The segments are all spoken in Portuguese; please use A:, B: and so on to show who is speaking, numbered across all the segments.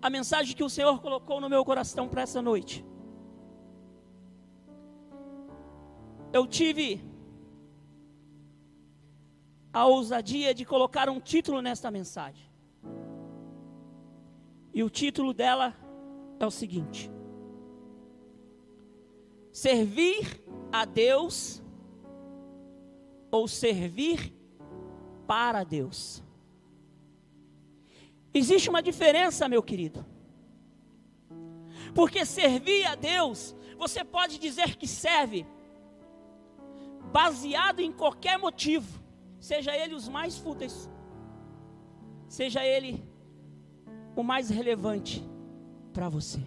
A: a mensagem que o Senhor colocou no meu coração para essa noite. Eu tive a ousadia de colocar um título nesta mensagem. E o título dela é o seguinte: Servir a Deus ou servir para Deus. Existe uma diferença, meu querido. Porque servir a Deus, você pode dizer que serve baseado em qualquer motivo, seja ele os mais fúteis, seja ele o mais relevante para você.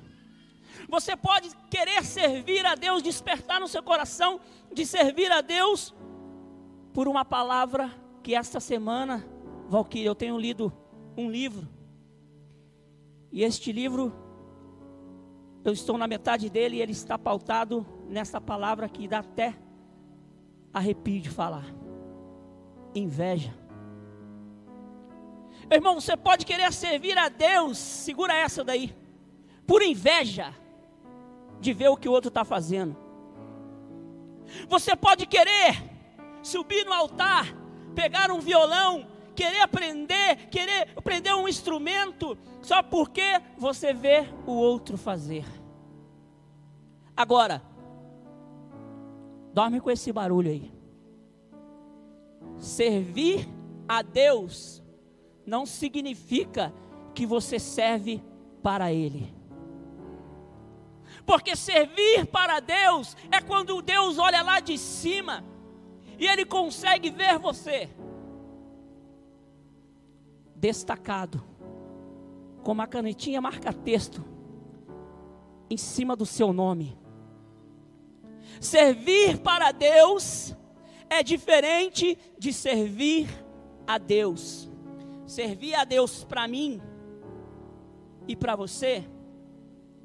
A: Você pode querer servir a Deus, despertar no seu coração de servir a Deus por uma palavra que esta semana, Valquíria, eu tenho lido um livro. E este livro, eu estou na metade dele e ele está pautado nessa palavra que dá até arrepio de falar: inveja. Irmão, você pode querer servir a Deus, segura essa daí, por inveja de ver o que o outro está fazendo. Você pode querer subir no altar, pegar um violão, querer aprender, querer aprender um instrumento, só porque você vê o outro fazer. Agora, dorme com esse barulho aí. Servir a Deus não significa que você serve para Ele. Porque servir para Deus é quando Deus olha lá de cima e Ele consegue ver você destacado, com uma canetinha marca-texto em cima do seu nome. Servir para Deus é diferente de servir a Deus. Servir a Deus para mim e para você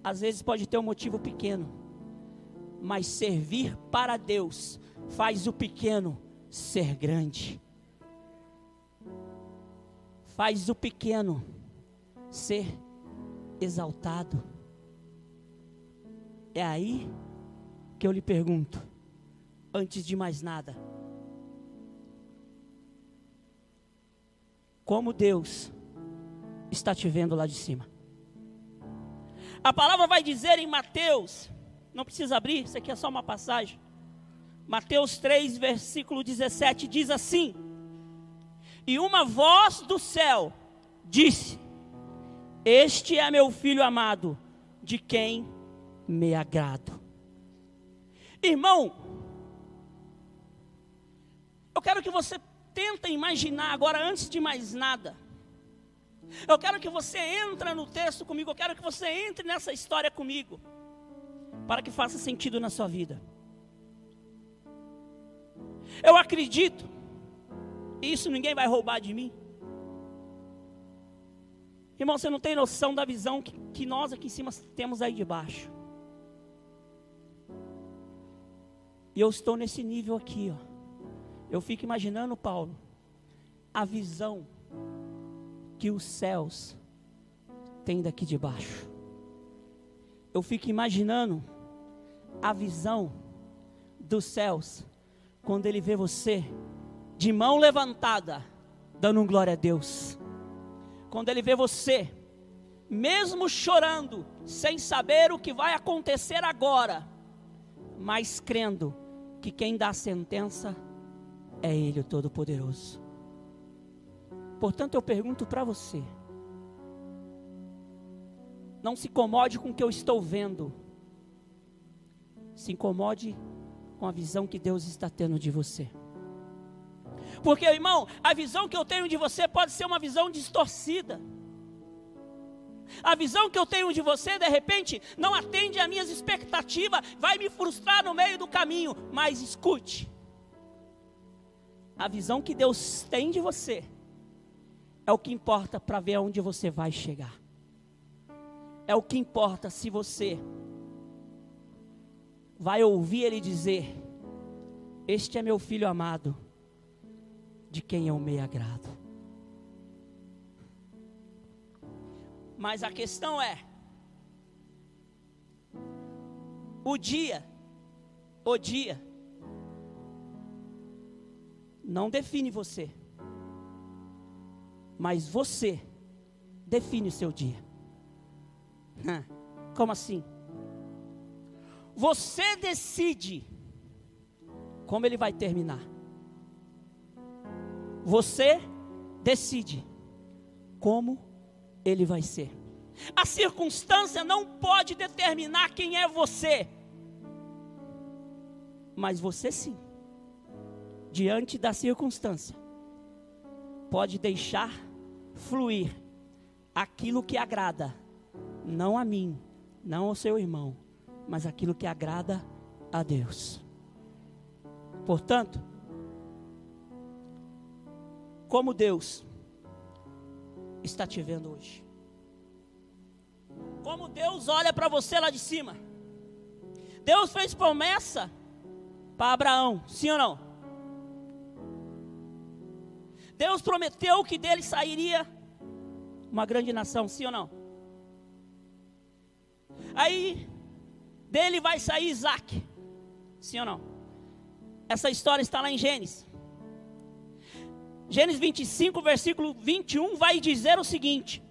A: às vezes pode ter um motivo pequeno, mas servir para Deus faz o pequeno ser grande. Faz o pequeno ser exaltado. É aí que eu lhe pergunto, antes de mais nada, como Deus está te vendo lá de cima? A palavra vai dizer em Mateus, não precisa abrir, isso aqui é só uma passagem. Mateus 3, versículo 17 diz assim: E uma voz do céu disse: Este é meu filho amado, de quem me agrado. Irmão, eu quero que você tenta imaginar agora antes de mais nada eu quero que você entre no texto comigo, eu quero que você entre nessa história comigo, para que faça sentido na sua vida. Eu acredito, isso ninguém vai roubar de mim. Irmão, você não tem noção da visão que, que nós aqui em cima temos aí de baixo. E eu estou nesse nível aqui, ó. Eu fico imaginando, Paulo, a visão que os céus têm daqui de baixo. Eu fico imaginando a visão dos céus quando ele vê você de mão levantada, dando um glória a Deus. Quando ele vê você, mesmo chorando, sem saber o que vai acontecer agora, mas crendo que quem dá a sentença é Ele, o Todo-Poderoso. Portanto, eu pergunto para você: não se incomode com o que eu estou vendo, se incomode com a visão que Deus está tendo de você. Porque, irmão, a visão que eu tenho de você pode ser uma visão distorcida. A visão que eu tenho de você, de repente, não atende às minhas expectativas, vai me frustrar no meio do caminho. Mas escute: a visão que Deus tem de você é o que importa para ver aonde você vai chegar. É o que importa se você vai ouvir ele dizer: Este é meu filho amado, de quem eu me agrado. Mas a questão é: o dia, o dia, não define você, mas você define o seu dia. Como assim? Você decide como ele vai terminar. Você decide como ele vai ser. A circunstância não pode determinar quem é você, mas você sim, diante da circunstância, pode deixar fluir aquilo que agrada, não a mim, não ao seu irmão, mas aquilo que agrada a Deus. Portanto, como Deus está te vendo hoje? Como Deus olha para você lá de cima? Deus fez promessa para Abraão, sim ou não? Deus prometeu que dele sairia uma grande nação, sim ou não? Aí, dele vai sair Isaac, sim ou não? Essa história está lá em Gênesis. Gênesis 25, versículo 21 vai dizer o seguinte: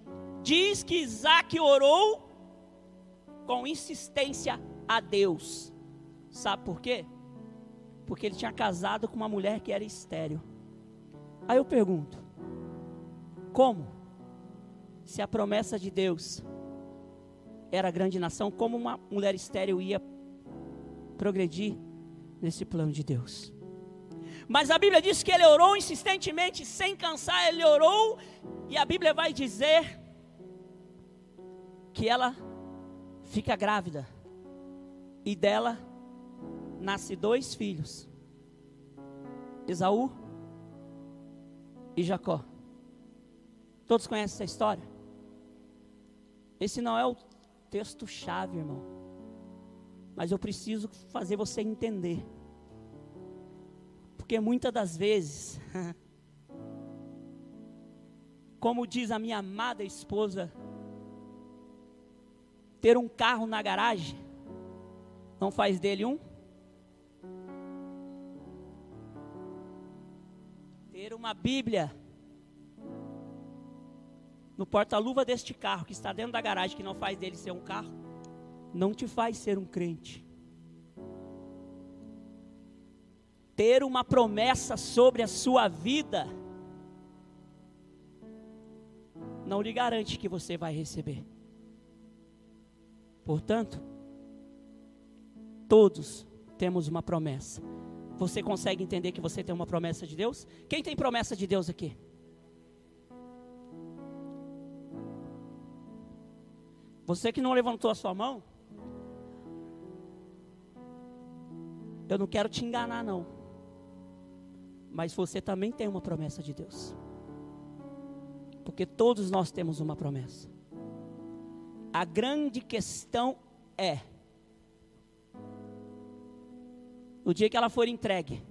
A: Diz que Isaac orou com insistência a Deus. Sabe por quê? Porque ele tinha casado com uma mulher que era estéril. Aí eu pergunto: como? Se a promessa de Deus era grande nação, como uma mulher estéril ia progredir nesse plano de Deus? Mas a Bíblia diz que ele orou insistentemente, sem cansar, ele orou, e a Bíblia vai dizer que ela fica grávida, e dela nasce dois filhos, Esaú e Jacó. Todos conhecem essa história? Esse não é o texto-chave, irmão. Mas eu preciso fazer você entender. Porque muitas das vezes, como diz a minha amada esposa, ter um carro na garagem não faz dele um. Ter uma Bíblia no porta-luva deste carro que está dentro da garagem, que não faz dele ser um carro, não te faz ser um crente. Ter uma promessa sobre a sua vida, não lhe garante que você vai receber. Portanto, todos temos uma promessa. Você consegue entender que você tem uma promessa de Deus? Quem tem promessa de Deus aqui? Você que não levantou a sua mão, eu não quero te enganar, não. Mas você também tem uma promessa de Deus. Porque todos nós temos uma promessa. A grande questão é: no dia que ela for entregue,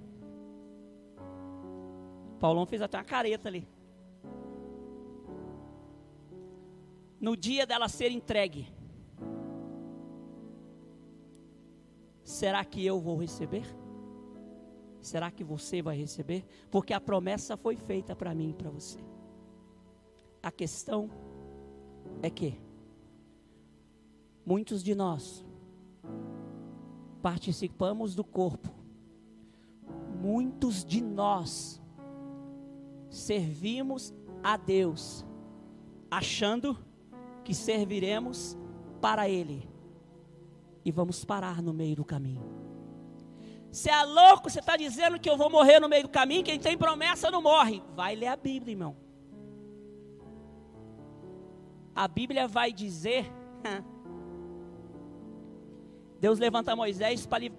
A: Paulão fez até uma careta ali. No dia dela ser entregue, será que eu vou receber? Será que você vai receber? Porque a promessa foi feita para mim e para você. A questão é que muitos de nós participamos do corpo, muitos de nós servimos a Deus, achando que serviremos para Ele, e vamos parar no meio do caminho. Você é louco, você está dizendo que eu vou morrer no meio do caminho, quem tem promessa não morre. Vai ler a Bíblia, irmão. A Bíblia vai dizer. Deus levanta Moisés para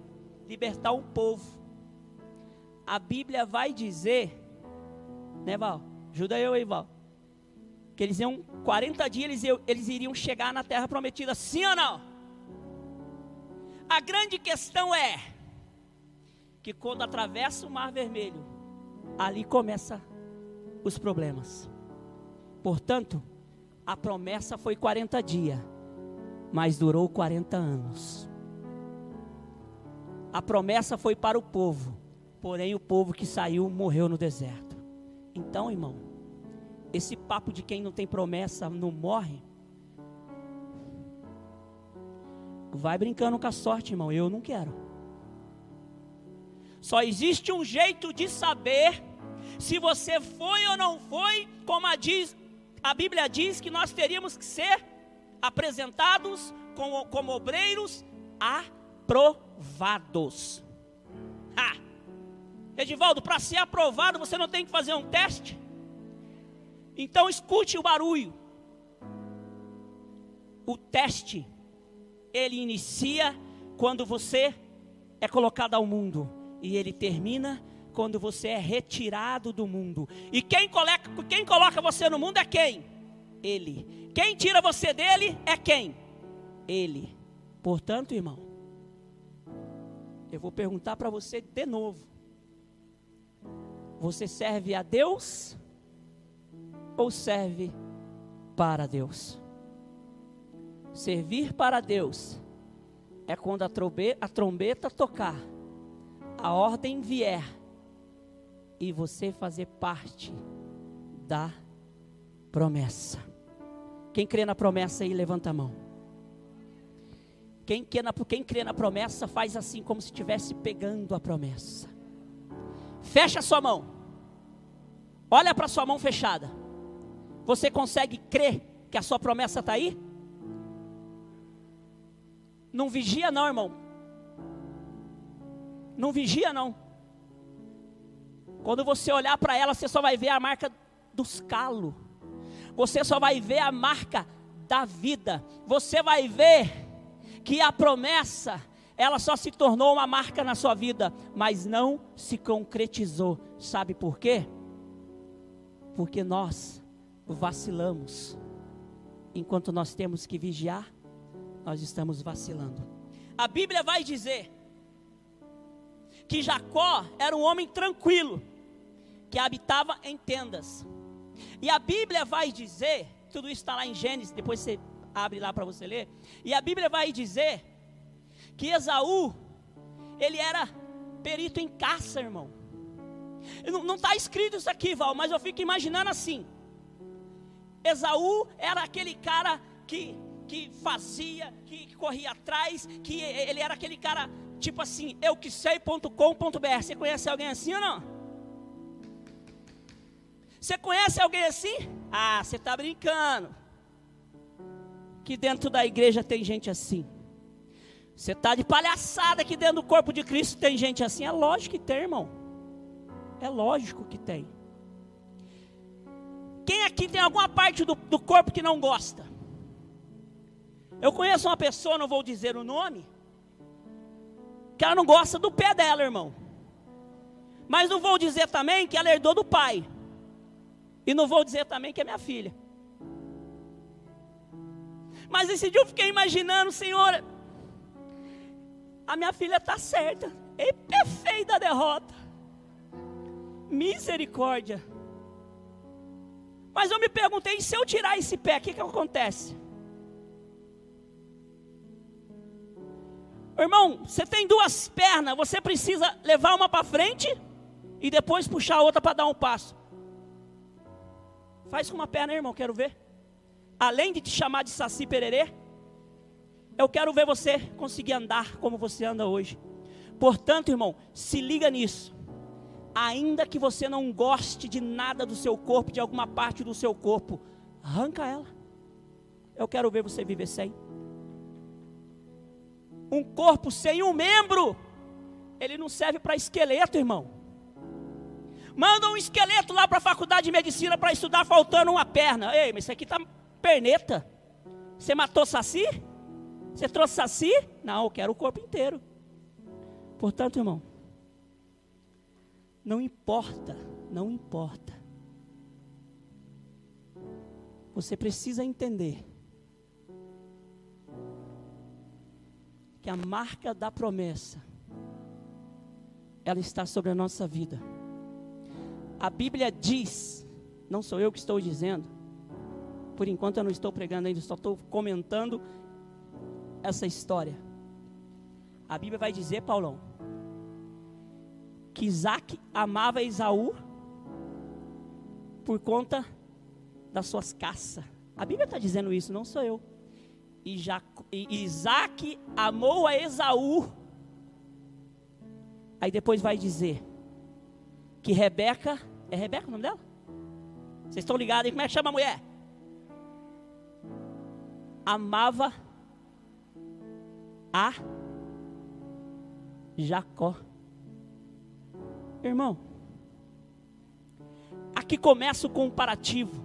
A: libertar o povo. A Bíblia vai dizer, né, Val? Ajuda eu aí, Val. Que eles iam, 40 dias eles, eles iriam chegar na terra prometida, sim ou não? A grande questão é: que quando atravessa o Mar Vermelho, ali começa os problemas. Portanto, A promessa foi 40 dias, mas durou 40 anos. A promessa foi para o povo, porém o povo que saiu morreu no deserto. Então, irmão, esse papo de quem não tem promessa não morre, vai brincando com a sorte, irmão. Eu não quero. Só existe um jeito de saber se você foi ou não foi, como a, diz, a Bíblia diz que nós teríamos que ser apresentados como, como obreiros aprovados. Ha! Edivaldo, para ser aprovado você não tem que fazer um teste? Então escute o barulho. O teste, ele inicia quando você é colocado ao mundo e ele termina quando você é retirado do mundo. E quem coloca, quem coloca você no mundo é quem? Ele. Quem tira você dele é quem? Ele. Portanto, irmão, eu vou perguntar para você de novo. Você serve a Deus ou serve para Deus? Servir para Deus é quando a trombeta, a trombeta tocar, a ordem vier e você fazer parte da promessa. Quem crê na promessa aí, levanta a mão. Quem crê, na, quem crê na promessa faz assim como se estivesse pegando a promessa. Fecha a sua mão. Olha para sua mão fechada. Você consegue crer que a sua promessa está aí? Não vigia, não, irmão. Não vigia, não. Quando você olhar para ela, você só vai ver a marca dos calos. Você só vai ver a marca da vida. Você vai ver que a promessa, ela só se tornou uma marca na sua vida, mas não se concretizou. Sabe por quê? Porque nós vacilamos. Enquanto nós temos que vigiar, nós estamos vacilando. A Bíblia vai dizer que Jacó era um homem tranquilo, que habitava em tendas. E a Bíblia vai dizer, tudo isso está lá em Gênesis, depois você abre lá para você ler. E a Bíblia vai dizer que Esaú, ele era perito em caça, irmão. Não está escrito isso aqui, Val, mas eu fico imaginando assim. Esaú era aquele cara que, que fazia, que, corria atrás, que ele era aquele cara, tipo assim, eu que sei.com.br. Você conhece alguém assim ou não? Você conhece alguém assim? Ah, você está brincando. Que dentro da igreja tem gente assim. Você está de palhaçada que dentro do corpo de Cristo tem gente assim. É lógico que tem, irmão. É lógico que tem. Quem aqui tem alguma parte do, do corpo que não gosta? Eu conheço uma pessoa, não vou dizer o nome, que ela não gosta do pé dela, irmão. Mas não vou dizer também que ela herdou do pai. E não vou dizer também que é minha filha. Mas esse dia eu fiquei imaginando, Senhor, a minha filha está certa. É perfeita a derrota. Misericórdia. Mas eu me perguntei, se eu tirar esse pé, o que, que acontece? Irmão, você tem duas pernas, você precisa levar uma para frente e depois puxar a outra para dar um passo. Faz com uma perna, irmão, quero ver. Além de te chamar de saci pererê, eu quero ver você conseguir andar como você anda hoje. Portanto, irmão, se liga nisso. Ainda que você não goste de nada do seu corpo, de alguma parte do seu corpo, arranca ela. Eu quero ver você viver sem. Um corpo sem um membro, ele não serve para esqueleto, irmão. Manda um esqueleto lá para a faculdade de medicina para estudar faltando uma perna. Ei, mas isso aqui tá perneta. Você matou saci? Você trouxe saci? Não, eu quero o corpo inteiro. Portanto, irmão, não importa, não importa. Você precisa entender que a marca da promessa ela está sobre a nossa vida. A Bíblia diz, não sou eu que estou dizendo, Por enquanto eu não estou pregando ainda, só estou comentando essa história. A Bíblia vai dizer, Paulão, que Isaac amava Esaú por conta das suas caças. A Bíblia está dizendo isso, não sou eu. E, Jaco, e Isaac amou a Esaú. Aí depois vai dizer que Rebeca, é Rebeca o nome dela? Vocês estão ligados aí? Como é que chama a mulher? Amava a Jacó. Irmão, aqui começa o comparativo.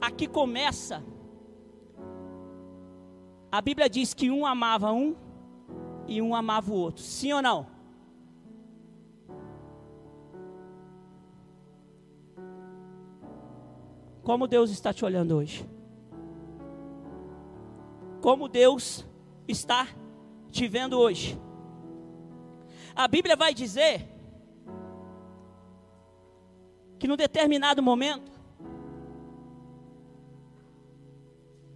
A: Aqui começa. A Bíblia diz que um amava um e um amava o outro. Sim ou não? Como Deus está te olhando hoje? Como Deus está te vendo hoje? A Bíblia vai dizer que num determinado momento,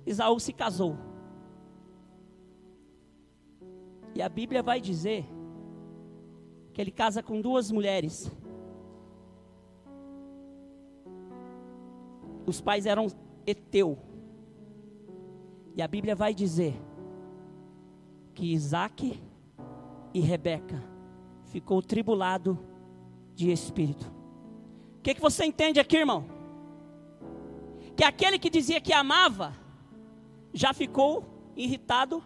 A: Isaú se casou. E a Bíblia vai dizer que ele casa com duas mulheres. Os pais eram Eteu. E a Bíblia vai dizer que Isaac e Rebeca ficou tribulado de espírito. O que, que você entende aqui, irmão? Que aquele que dizia que amava já ficou irritado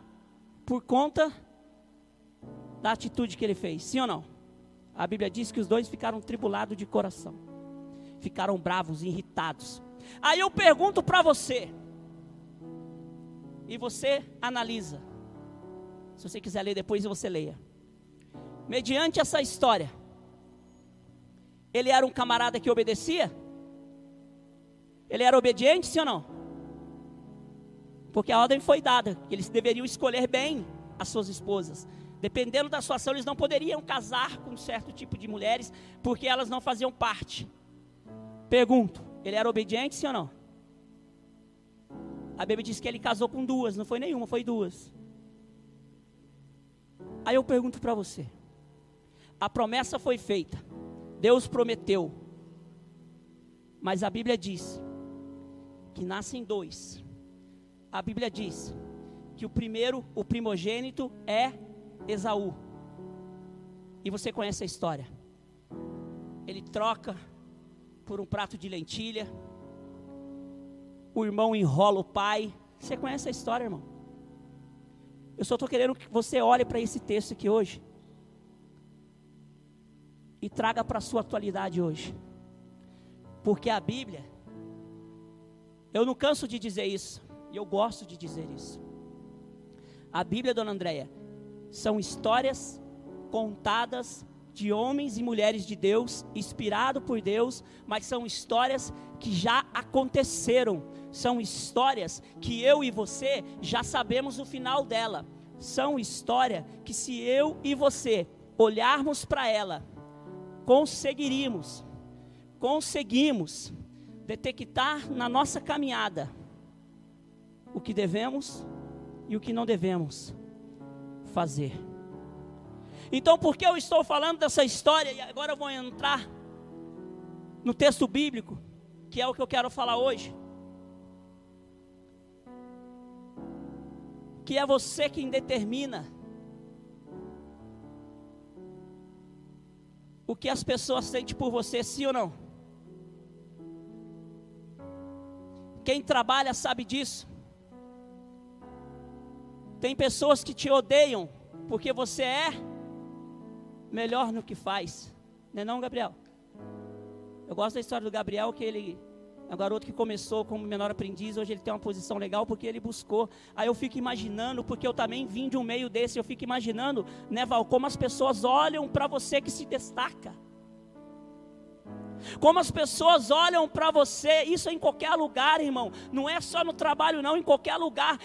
A: por conta da atitude que ele fez, sim ou não? A Bíblia diz que os dois ficaram tribulados de coração, ficaram bravos, irritados. Aí eu pergunto para você, e você analisa. Se você quiser ler depois, você leia. Mediante essa história, ele era um camarada que obedecia? Ele era obediente, sim ou não? Porque a ordem foi dada, eles deveriam escolher bem as suas esposas. Dependendo da sua ação, eles não poderiam casar com certo tipo de mulheres, porque elas não faziam parte. Pergunto: ele era obediente, sim ou não? A Bíblia diz que ele casou com duas, não foi nenhuma, foi duas. Aí eu pergunto para você: a promessa foi feita, Deus prometeu, mas a Bíblia diz que nascem dois. A Bíblia diz que o primeiro, o primogênito, é Esaú. E você conhece a história. Ele troca por um prato de lentilha. O irmão enrola o pai. Você conhece a história, irmão? Eu só estou querendo que você olhe para esse texto aqui hoje e traga para a sua atualidade hoje. Porque a Bíblia, eu não canso de dizer isso, e eu gosto de dizer isso. A Bíblia, dona Andréia, são histórias contadas de homens e mulheres de Deus, inspirado por Deus, mas são histórias que já aconteceram, são histórias que eu e você já sabemos o final dela. São histórias que se eu e você olharmos para ela, conseguiríamos, conseguimos detectar na nossa caminhada o que devemos e o que não devemos fazer. Então, por que eu estou falando dessa história e agora eu vou entrar no texto bíblico, que é o que eu quero falar hoje? Que é você quem determina o que as pessoas sentem por você, sim ou não? Quem trabalha sabe disso. Tem pessoas que te odeiam porque você é melhor no que faz. Não é não, Gabriel? Eu gosto da história do Gabriel, que ele é um garoto que começou como menor aprendiz, hoje ele tem uma posição legal porque ele buscou. Aí eu fico imaginando, porque eu também vim de um meio desse, eu fico imaginando, né, Val, como as pessoas olham para você que se destaca. Como as pessoas olham para você, isso é em qualquer lugar, irmão. Não é só no trabalho, não, em qualquer lugar.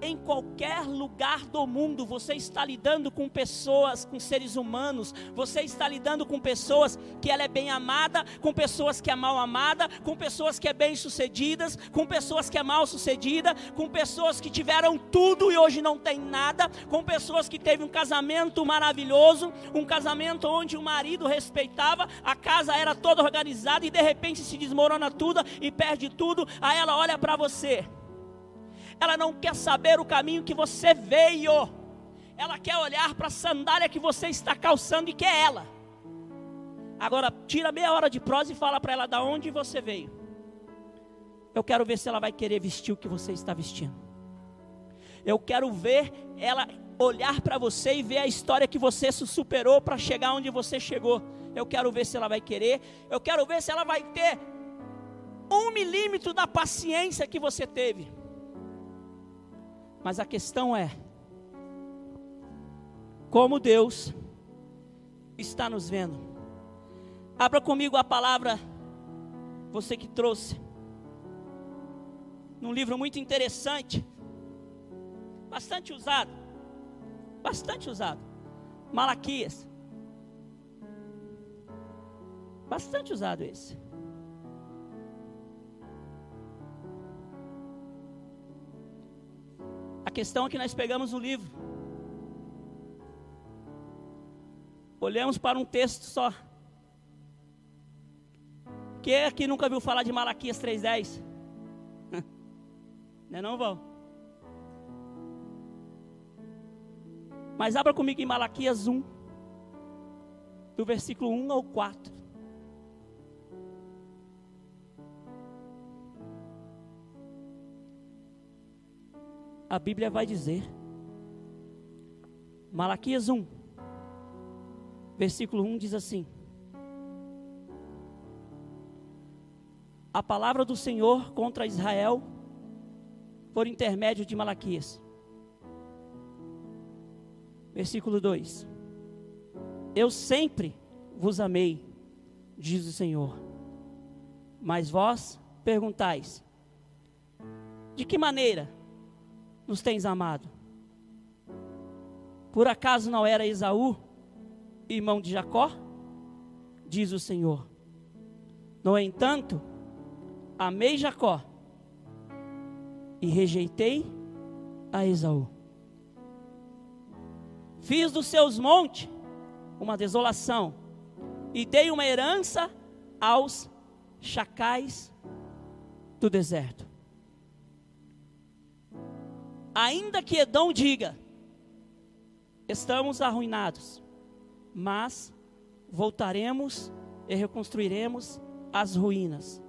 A: Em qualquer lugar do mundo, você está lidando com pessoas, com seres humanos, você está lidando com pessoas que ela é bem amada, com pessoas que é mal amada, com pessoas que é bem sucedidas, com pessoas que é mal sucedida, com pessoas que tiveram tudo e hoje não tem nada, com pessoas que teve um casamento maravilhoso, um casamento onde o marido respeitava, a casa era toda organizada e de repente se desmorona tudo e perde tudo, aí ela olha para você ela não quer saber o caminho que você veio, ela quer olhar para a sandália que você está calçando e que é ela. Agora, tira meia hora de prosa e fala para ela da onde você veio. Eu quero ver se ela vai querer vestir o que você está vestindo. Eu quero ver ela olhar para você e ver a história que você superou para chegar onde você chegou. Eu quero ver se ela vai querer. Eu quero ver se ela vai ter um milímetro da paciência que você teve. Mas a questão é: como Deus está nos vendo? Abra comigo a palavra, você que trouxe, num livro muito interessante, bastante usado, bastante usado, Malaquias. Bastante usado esse. Questão é que nós pegamos o livro, olhamos para um texto só. Quem é que nunca viu falar de Malaquias 3,10? não é não, Val? Mas abra comigo em Malaquias 1, do versículo 1 ao 4. A Bíblia vai dizer. Malaquias 1, versículo 1 diz assim: A palavra do Senhor contra Israel por intermédio de Malaquias. Versículo 2: Eu sempre vos amei, diz o Senhor, mas vós perguntais: De que maneira? Nos tens amado? Por acaso não era Esaú, irmão de Jacó? Diz o Senhor. No entanto, amei Jacó e rejeitei a Esaú. Fiz dos seus montes uma desolação e dei uma herança aos chacais do deserto ainda que Edom diga: estamos arruinados, mas voltaremos e reconstruiremos as ruínas.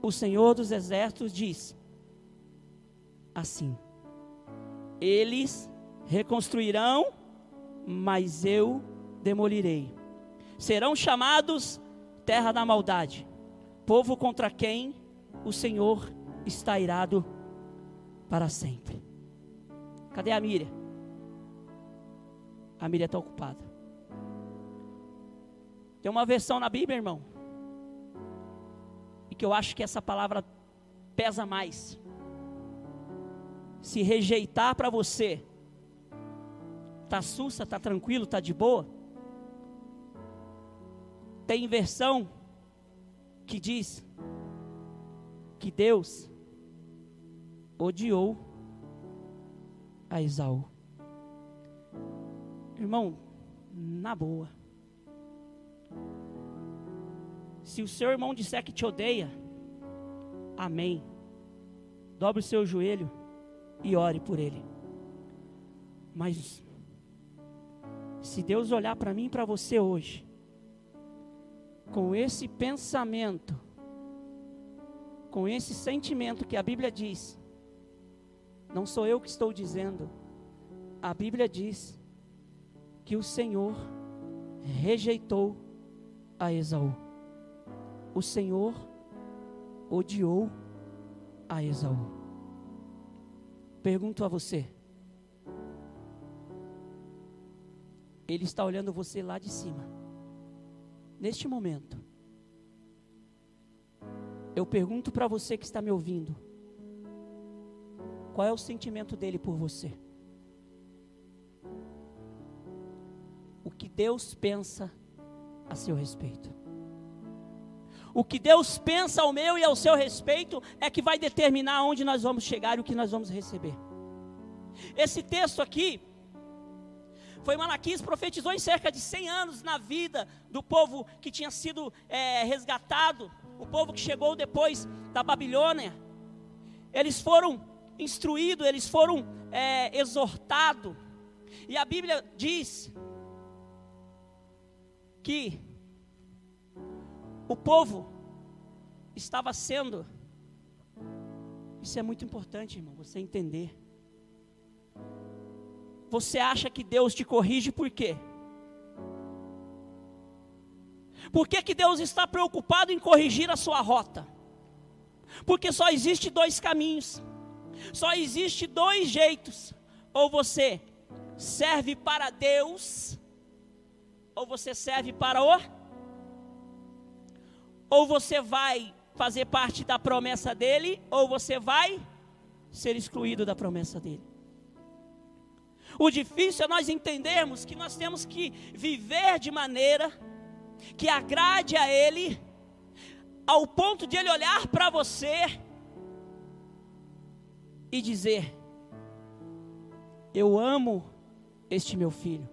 A: O Senhor dos Exércitos diz assim: Eles reconstruirão, mas eu demolirei. Serão chamados terra da maldade, povo contra quem o Senhor está irado para sempre. Cadê a Miriam? A Miriam está ocupada. Tem uma versão na Bíblia, irmão, e que eu acho que essa palavra pesa mais. Se rejeitar para você, tá sussa, tá tranquilo, tá de boa. Tem versão que diz que Deus odiou a Esaú. Irmão, na boa. Se o seu irmão disser que te odeia, amém. Dobre o seu joelho e ore por ele. Mas se Deus olhar para mim e para você hoje, com esse pensamento, com esse sentimento que a Bíblia diz, não sou eu que estou dizendo. A Bíblia diz que o Senhor rejeitou a Esaú. O Senhor odiou a Esaú. Pergunto a você. Ele está olhando você lá de cima. Neste momento. Eu pergunto para você que está me ouvindo Qual é o sentimento dele por você? O que Deus pensa a seu respeito? O que Deus pensa ao meu e ao seu respeito é que vai determinar onde nós vamos chegar e o que nós vamos receber. Esse texto aqui foi Malaquias profetizou em cerca de 100 anos na vida do povo que tinha sido é, resgatado, o povo que chegou depois da Babilônia. Eles foram instruídos, eles foram é, exortados. E a Bíblia diz que o povo estava sendo. Isso é muito importante, irmão, você entender. Você acha que Deus te corrige por quê? Por que, que Deus está preocupado em corrigir a sua rota? Porque só existe dois caminhos, só existe dois jeitos. Ou você serve para Deus, ou você serve para o ou você vai fazer parte da promessa dele, ou você vai ser excluído da promessa dele. O difícil é nós entendermos que nós temos que viver de maneira que agrade a Ele, ao ponto de Ele olhar para você e dizer: Eu amo este meu filho.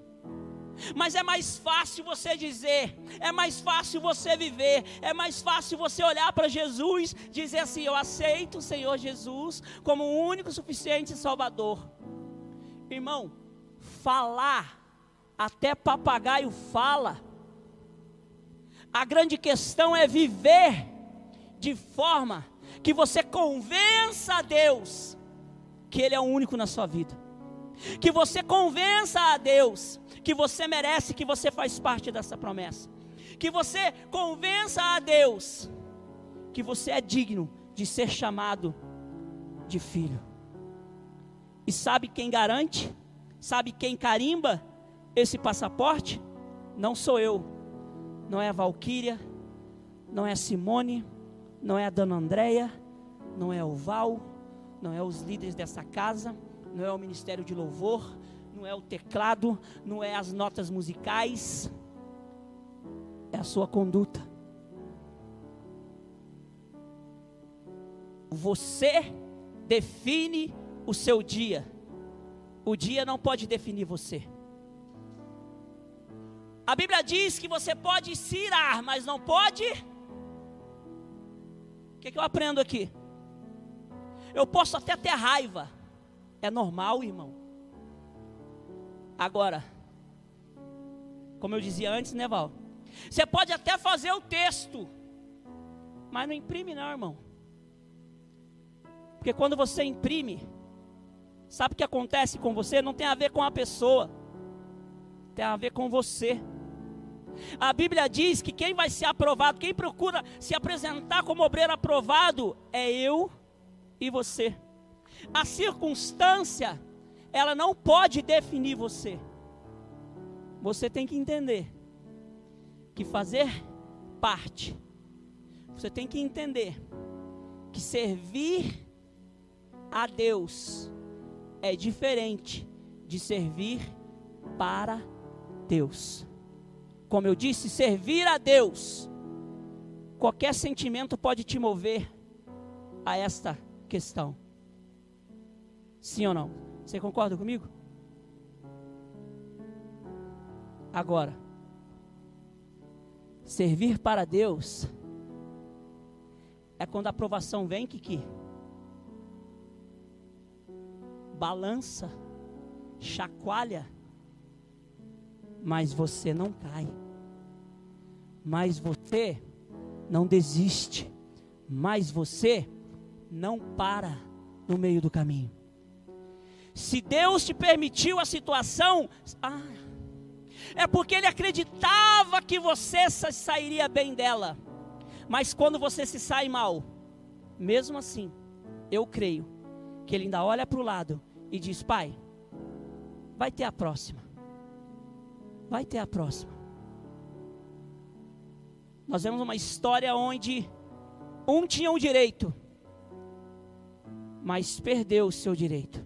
A: Mas é mais fácil você dizer, é mais fácil você viver, é mais fácil você olhar para Jesus, dizer assim: Eu aceito o Senhor Jesus como o único suficiente Salvador. Irmão, falar, até papagaio fala. A grande questão é viver de forma que você convença a Deus que Ele é o único na sua vida. Que você convença a Deus que você merece, que você faz parte dessa promessa. Que você convença a Deus que você é digno de ser chamado de filho. E sabe quem garante? Sabe quem carimba esse passaporte? Não sou eu. Não é a Valquíria, não é a Simone, não é a Dona Andréia, não é o Val, não é os líderes dessa casa, não é o ministério de louvor, não é o teclado, não é as notas musicais, é a sua conduta. Você define o seu dia. O dia não pode definir você. A Bíblia diz que você pode se irar, mas não pode. O que, que eu aprendo aqui? Eu posso até ter raiva. É normal, irmão. Agora, como eu dizia antes, né, Val? Você pode até fazer o texto, mas não imprime, não, irmão. Porque quando você imprime, sabe o que acontece com você? Não tem a ver com a pessoa, tem a ver com você. A Bíblia diz que quem vai ser aprovado, quem procura se apresentar como obreiro aprovado, é eu e você. A circunstância ela não pode definir você. Você tem que entender que fazer parte, você tem que entender que servir a Deus é diferente de servir para Deus. Como eu disse, servir a Deus, qualquer sentimento pode te mover a esta questão. Sim ou não? Você concorda comigo? Agora, servir para Deus é quando a aprovação vem, que balança, chacoalha, mas você não cai, mas você não desiste, mas você não para no meio do caminho. Se Deus te permitiu a situação, ah, é porque Ele acreditava que você sairia bem dela. Mas quando você se sai mal, mesmo assim, eu creio que Ele ainda olha para o lado e diz: Pai, vai ter a próxima. Vai ter a próxima. Nós vemos uma história onde um tinha o direito mas perdeu o seu direito.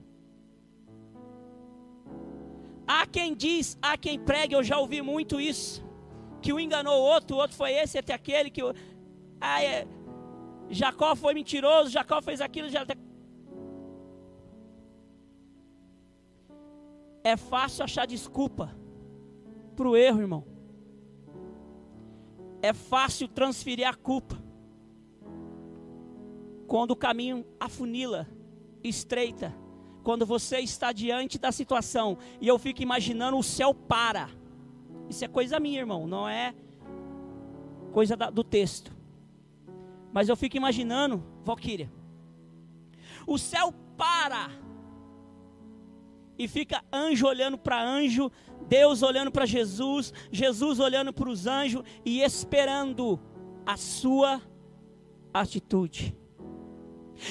A: Há quem diz, há quem pregue, eu já ouvi muito isso, que um enganou o outro, o outro foi esse, até aquele, que o, ah, é, Jacó foi mentiroso, Jacó fez aquilo, já É fácil achar desculpa para o erro, irmão. É fácil transferir a culpa. Quando o caminho afunila, estreita, quando você está diante da situação e eu fico imaginando o céu para. Isso é coisa minha, irmão, não é coisa da, do texto. Mas eu fico imaginando, Valquíria, o céu para e fica anjo olhando para anjo, Deus olhando para Jesus, Jesus olhando para os anjos e esperando a sua atitude.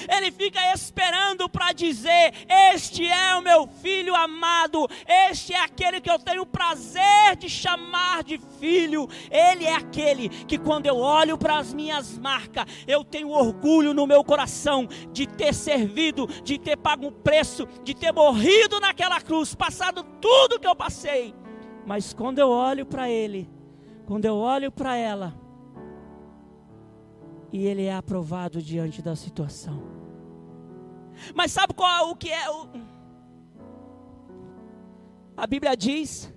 A: Ele fica esperando para dizer: Este é o meu filho amado, este é aquele que eu tenho prazer de chamar de filho. Ele é aquele que, quando eu olho para as minhas marcas, eu tenho orgulho no meu coração de ter servido, de ter pago um preço, de ter morrido naquela cruz, passado tudo que eu passei. Mas quando eu olho para Ele, quando eu olho para ela, e ele é aprovado diante da situação. Mas sabe qual é o que é o A Bíblia diz: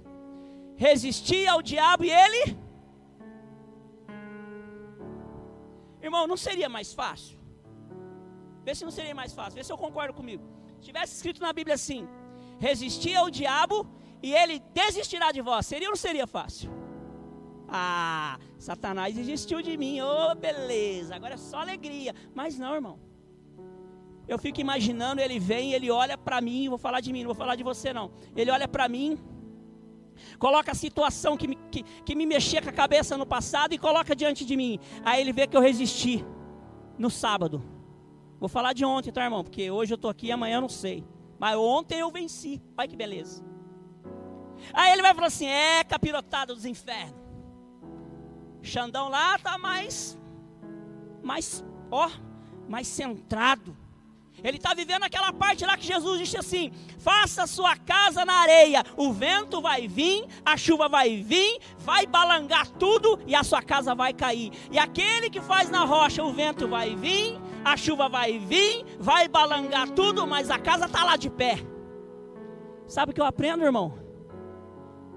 A: resistir ao diabo e ele Irmão, não seria mais fácil? Vê se não seria mais fácil. Vê se eu concordo comigo. Se tivesse escrito na Bíblia assim: resistir ao diabo e ele desistirá de vós. Seria ou não seria fácil? Ah, Satanás desistiu de mim. Oh, beleza. Agora é só alegria. Mas não, irmão. Eu fico imaginando, ele vem, ele olha para mim, vou falar de mim, não vou falar de você não. Ele olha para mim, coloca a situação que me, que, que me mexia com a cabeça no passado e coloca diante de mim. Aí ele vê que eu resisti no sábado. Vou falar de ontem, tá, irmão? Porque hoje eu tô aqui, amanhã eu não sei. Mas ontem eu venci. Olha que beleza. Aí ele vai falar assim: é capirotada dos infernos. Xandão lá tá mais, mais, ó, mais centrado. Ele está vivendo aquela parte lá que Jesus disse assim: faça sua casa na areia, o vento vai vir, a chuva vai vir, vai balangar tudo e a sua casa vai cair. E aquele que faz na rocha, o vento vai vir, a chuva vai vir, vai balangar tudo, mas a casa está lá de pé. Sabe o que eu aprendo, irmão?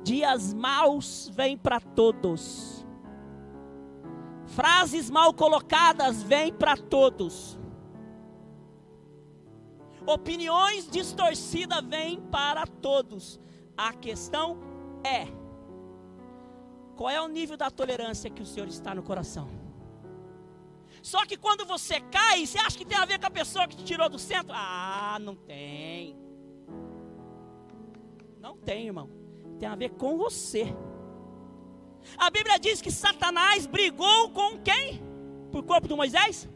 A: Dias maus vêm para todos Frases mal colocadas vêm para todos. Opiniões distorcidas vêm para todos. A questão é: qual é o nível da tolerância que o Senhor está no coração? Só que quando você cai, você acha que tem a ver com a pessoa que te tirou do centro? Ah, não tem. Não tem, irmão. Tem a ver com você. A Bíblia diz que Satanás brigou com quem? Por corpo de Moisés?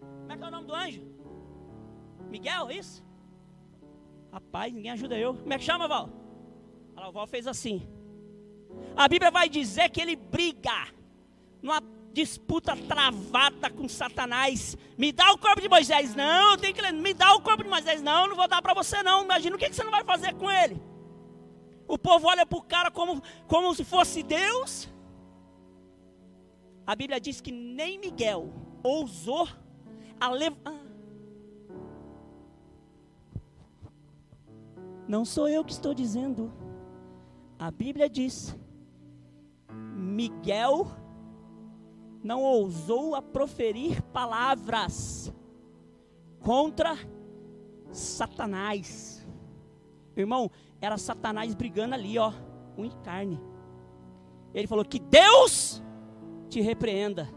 A: Como é que é o nome do anjo? Miguel, isso? Rapaz, ninguém ajuda eu. Como é que chama, Val? O Val fez assim. A Bíblia vai dizer que ele briga numa disputa travada com Satanás. Me dá o corpo de Moisés, não. Eu tenho que me dá o corpo de Moisés, não. Não vou dar para você, não. Imagina o que você não vai fazer com ele. O povo olha para o cara como, como se fosse Deus. A Bíblia diz que nem Miguel ousou a levar. Ah. Não sou eu que estou dizendo. A Bíblia diz: Miguel não ousou a proferir palavras contra Satanás. Irmão, era Satanás brigando ali, ó, um carne. Ele falou que Deus te repreenda.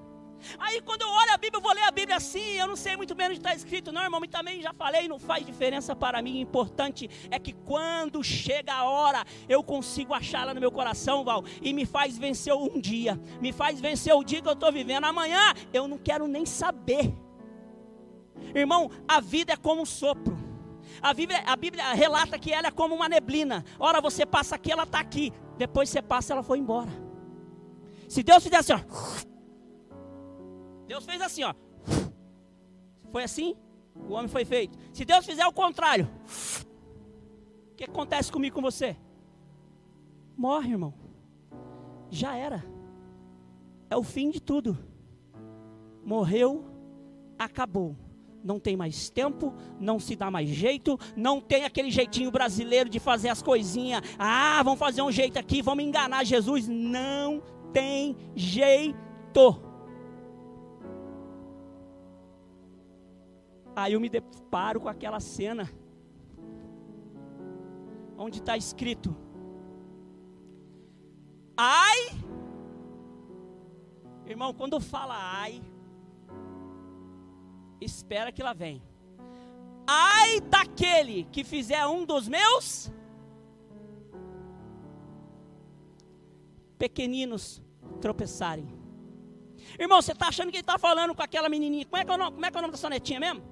A: Aí quando eu olho a Bíblia, eu vou ler a Bíblia assim, eu não sei muito bem onde está escrito, não, irmão, também já falei, não faz diferença para mim. O importante é que quando chega a hora, eu consigo achá-la no meu coração, Val, e me faz vencer um dia, me faz vencer o dia que eu estou vivendo. Amanhã eu não quero nem saber. Irmão, a vida é como um sopro. A Bíblia, a Bíblia relata que ela é como uma neblina. Ora, você passa aqui, ela está aqui. Depois você passa, ela foi embora. Se Deus fizesse assim, ó. Deus fez assim, ó. Foi assim? O homem foi feito. Se Deus fizer o contrário, o que acontece comigo com você? Morre, irmão. Já era. É o fim de tudo. Morreu, acabou. Não tem mais tempo, não se dá mais jeito, não tem aquele jeitinho brasileiro de fazer as coisinhas. Ah, vamos fazer um jeito aqui, vamos enganar Jesus. Não tem jeito. Aí eu me deparo com aquela cena onde está escrito: Ai, irmão, quando fala ai, espera que lá vem. Ai daquele que fizer um dos meus pequeninos tropeçarem. Irmão, você está achando que ele está falando com aquela menininha? Como é, que é o nome, como é que é o nome da sua netinha mesmo?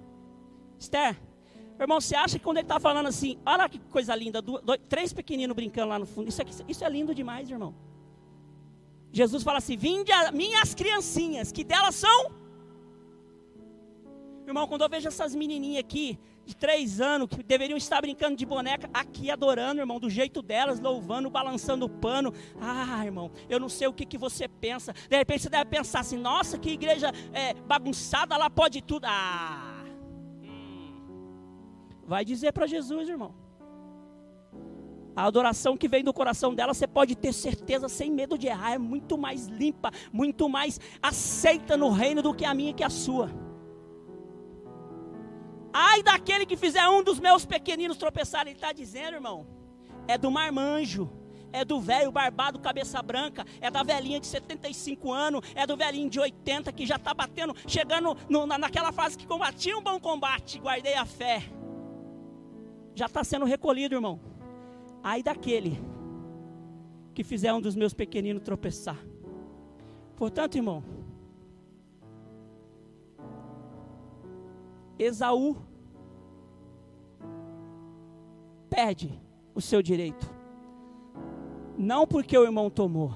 A: Esther. Irmão, você acha que quando ele está falando assim, olha que coisa linda, dois, três pequeninos brincando lá no fundo, isso, aqui, isso é lindo demais, irmão. Jesus fala assim: Vinde a minhas criancinhas, que delas são. Irmão, quando eu vejo essas menininhas aqui, de três anos, que deveriam estar brincando de boneca, aqui adorando, irmão, do jeito delas, louvando, balançando o pano. Ah, irmão, eu não sei o que, que você pensa. De repente você deve pensar assim: nossa, que igreja é, bagunçada, lá pode tudo. Ah, hum. vai dizer para Jesus, irmão. A adoração que vem do coração dela, você pode ter certeza, sem medo de errar, é muito mais limpa, muito mais aceita no reino do que a minha e que a sua. Ai daquele que fizer um dos meus pequeninos tropeçar, ele está dizendo, irmão, é do marmanjo, é do velho barbado, cabeça branca, é da velhinha de 75 anos, é do velhinho de 80 que já está batendo, chegando no, na, naquela fase que combatia um bom combate, guardei a fé. Já está sendo recolhido, irmão. Ai daquele que fizer um dos meus pequeninos tropeçar. Portanto, irmão, Esaú perde o seu direito. Não porque o irmão tomou,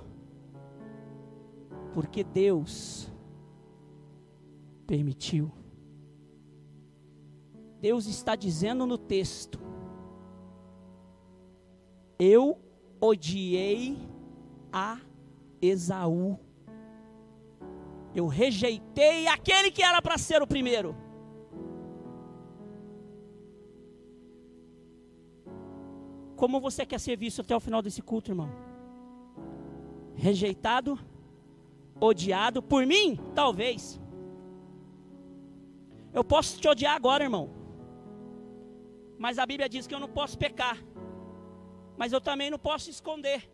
A: porque Deus permitiu. Deus está dizendo no texto: Eu odiei a Esaú. Eu rejeitei aquele que era para ser o primeiro. Como você quer ser visto até o final desse culto, irmão? Rejeitado? Odiado? Por mim? Talvez. Eu posso te odiar agora, irmão. Mas a Bíblia diz que eu não posso pecar. Mas eu também não posso esconder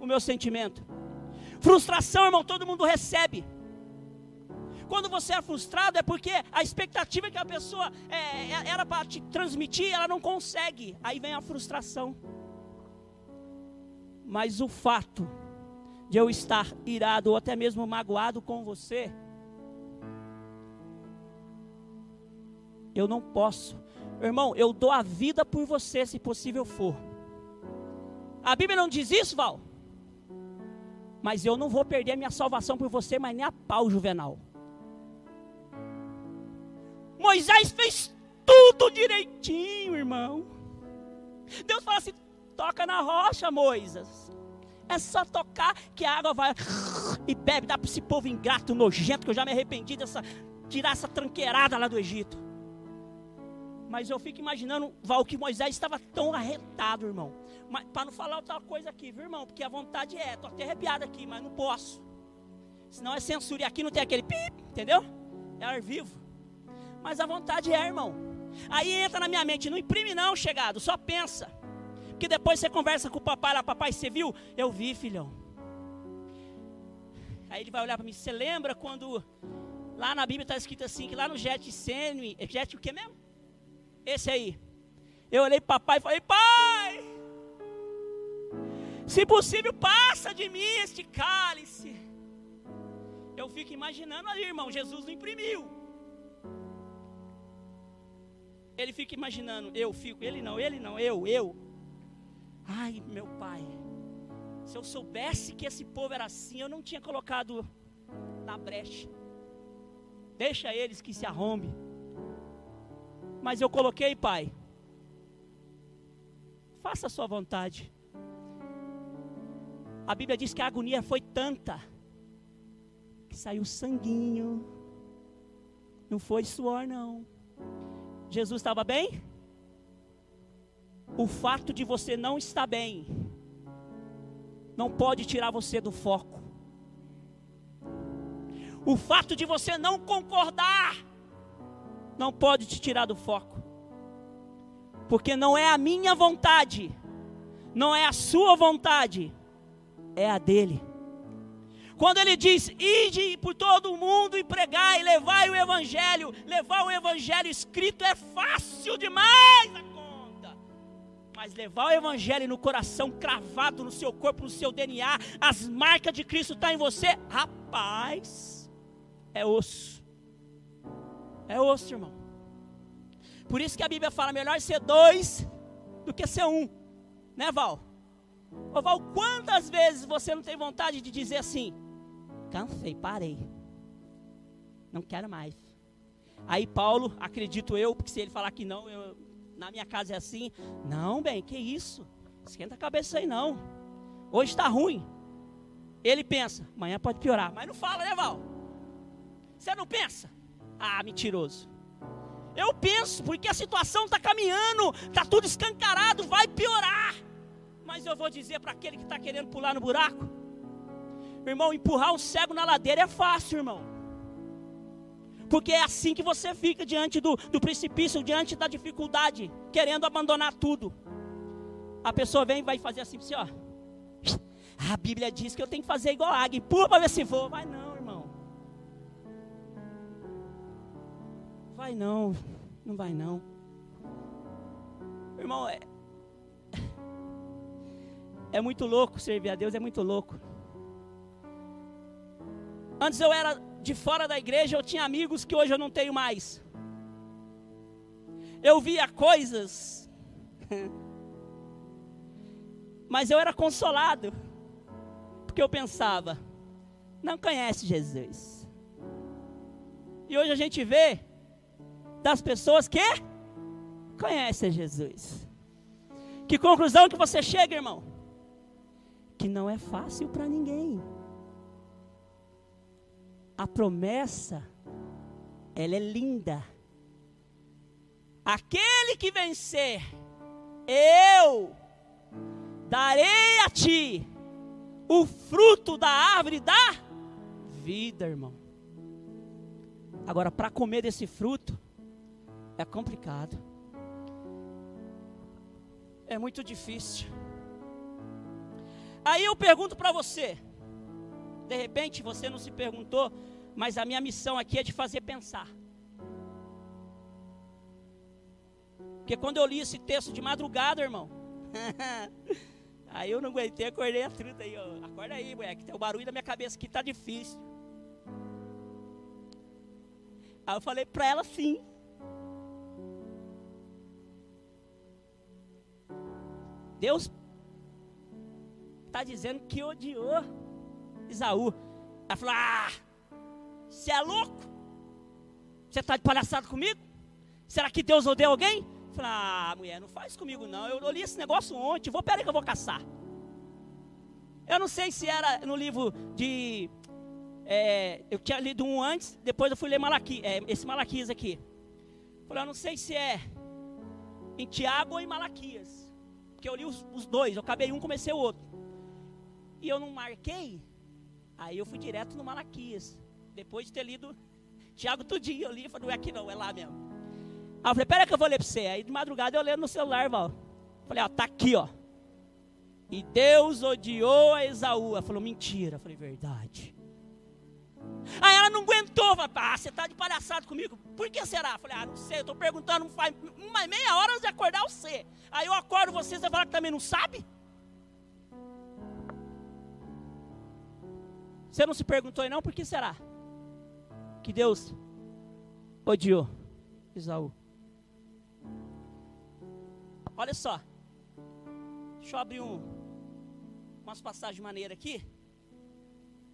A: o meu sentimento. Frustração, irmão, todo mundo recebe. Quando você é frustrado é porque a expectativa que a pessoa é, é era para te transmitir, ela não consegue. Aí vem a frustração. Mas o fato de eu estar irado ou até mesmo magoado com você, eu não posso. Irmão, eu dou a vida por você, se possível for. A Bíblia não diz isso, Val? Mas eu não vou perder a minha salvação por você, mas nem a pau, Juvenal. Moisés fez tudo direitinho, irmão. Deus fala assim: toca na rocha, Moisés. É só tocar que a água vai e bebe. Dá para esse povo ingrato, nojento, que eu já me arrependi dessa, tirar essa tranqueirada lá do Egito. Mas eu fico imaginando, Val, que Moisés estava tão arretado, irmão. Para não falar outra coisa aqui, viu, irmão? Porque a vontade é, estou até arrepiado aqui, mas não posso. Senão é censura. E aqui não tem aquele pip, entendeu? É ar vivo. Mas a vontade é, irmão. Aí entra na minha mente, não imprime não, chegado, só pensa. Porque depois você conversa com o papai lá, papai, você viu? Eu vi, filhão. Aí ele vai olhar para mim, você lembra quando lá na Bíblia está escrito assim, que lá no Getsemane, Jet o que mesmo? Esse aí. Eu olhei para papai e falei, pai, se possível, passa de mim este cálice. Eu fico imaginando ali, irmão, Jesus não imprimiu. Ele fica imaginando, eu fico, ele não, ele não, eu, eu. Ai, meu pai, se eu soubesse que esse povo era assim, eu não tinha colocado na brecha. Deixa eles que se arrombe. Mas eu coloquei, pai. Faça a sua vontade. A Bíblia diz que a agonia foi tanta que saiu sanguinho. Não foi suor, não. Jesus estava bem? O fato de você não estar bem não pode tirar você do foco. O fato de você não concordar não pode te tirar do foco. Porque não é a minha vontade, não é a sua vontade, é a dele. Quando ele diz: Ide por todo o mundo e pregai, levai o evangelho, levar o evangelho escrito é fácil demais a conta. Mas levar o evangelho no coração, cravado no seu corpo, no seu DNA, as marcas de Cristo estão tá em você, rapaz, é osso. É osso, irmão. Por isso que a Bíblia fala: melhor ser dois do que ser um, né, Val? Ô Val, quantas vezes você não tem vontade de dizer assim: cansei, parei, não quero mais. Aí Paulo, acredito eu, porque se ele falar que não, eu, na minha casa é assim, não, bem, que isso? Esquenta a cabeça aí não. Hoje está ruim. Ele pensa, amanhã pode piorar, mas não fala, né, Val? Você não pensa? Ah, mentiroso. Eu penso, porque a situação está caminhando, está tudo escancarado, vai piorar. Mas eu vou dizer para aquele que está querendo pular no buraco: irmão, empurrar um cego na ladeira é fácil, irmão. Porque é assim que você fica diante do, do precipício, diante da dificuldade, querendo abandonar tudo. A pessoa vem e vai fazer assim, assim ó. A Bíblia diz que eu tenho que fazer igual a águia, empurra para ver se vou. Vai não, irmão. Vai não, não vai não. Irmão, é, é muito louco servir a Deus, é muito louco. Antes eu era de fora da igreja, eu tinha amigos que hoje eu não tenho mais. Eu via coisas, mas eu era consolado, porque eu pensava, não conhece Jesus. E hoje a gente vê das pessoas que conhecem Jesus. Que conclusão que você chega, irmão? que não é fácil para ninguém. A promessa, ela é linda. Aquele que vencer, eu darei a ti o fruto da árvore da vida, irmão. Agora, para comer desse fruto, é complicado. É muito difícil. Aí eu pergunto para você, de repente você não se perguntou, mas a minha missão aqui é de fazer pensar. Porque quando eu li esse texto de madrugada, irmão, aí eu não aguentei, acordei a truta aí, ó. Acorda aí, moleque, tem o barulho da minha cabeça aqui tá difícil. Aí eu falei para ela sim. Deus está dizendo que odiou Isaú. Ela falou: Ah, você é louco? Você está de palhaçada comigo? Será que Deus odeia alguém? Eu falei, ah, mulher, não faz comigo não. Eu, li esse negócio ontem. Vou, peraí que eu vou caçar. Eu não sei se era no livro de. É, eu tinha lido um antes, depois eu fui ler Malaqui, é, esse Malaquias aqui. Eu falei, eu não sei se é em Tiago ou em Malaquias. Porque eu li os, os dois, eu acabei um, comecei o outro e eu não marquei, aí eu fui direto no Malaquias. Depois de ter lido Tiago tudinho, eu li e falei, não é aqui não, é lá mesmo. Aí eu falei, pera que eu vou ler para você. Aí de madrugada eu lendo no celular, Val. Falei, ó, tá aqui, ó. E Deus odiou a Esaú. Ela falou, mentira. Eu falei, verdade. Aí ela não aguentou, falou, ah, você tá de palhaçada comigo? Por que será? Eu falei, ah, não sei, eu tô perguntando faz uma meia hora antes de acordar você. Aí eu acordo você, você fala que também não sabe? Você não se perguntou não, por que será? Que Deus odiou Isaú. Olha só. Deixa eu abrir um, umas passagens maneira aqui.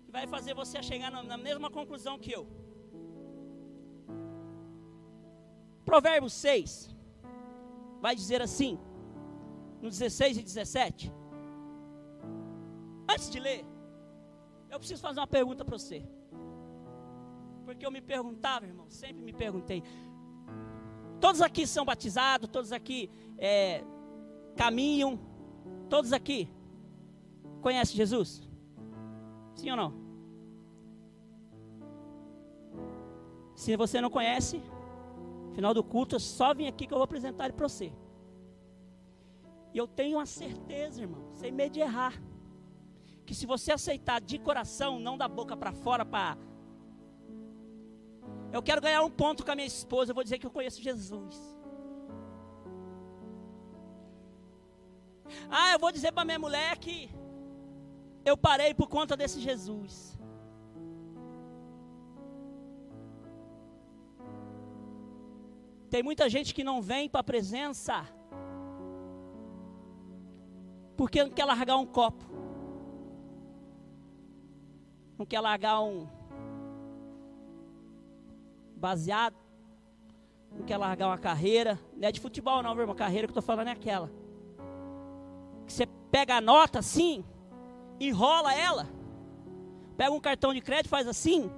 A: Que vai fazer você chegar na, na mesma conclusão que eu. Provérbios 6 vai dizer assim, no 16 e 17. Antes de ler, eu preciso fazer uma pergunta para você. Porque eu me perguntava, irmão, sempre me perguntei. Todos aqui são batizados, todos aqui é, caminham, todos aqui conhecem Jesus? Sim ou não? Se você não conhece, final do culto, só vim aqui que eu vou apresentar ele para você. E eu tenho uma certeza, irmão, sem medo de errar, que se você aceitar de coração, não da boca para fora, para. Eu quero ganhar um ponto com a minha esposa, eu vou dizer que eu conheço Jesus. Ah, eu vou dizer para minha mulher que eu parei por conta desse Jesus. Tem muita gente que não vem para a presença porque não quer largar um copo, não quer largar um baseado, não quer largar uma carreira, não é de futebol não, irmão, a carreira que eu estou falando é aquela. Que você pega a nota assim, enrola ela, pega um cartão de crédito, faz assim,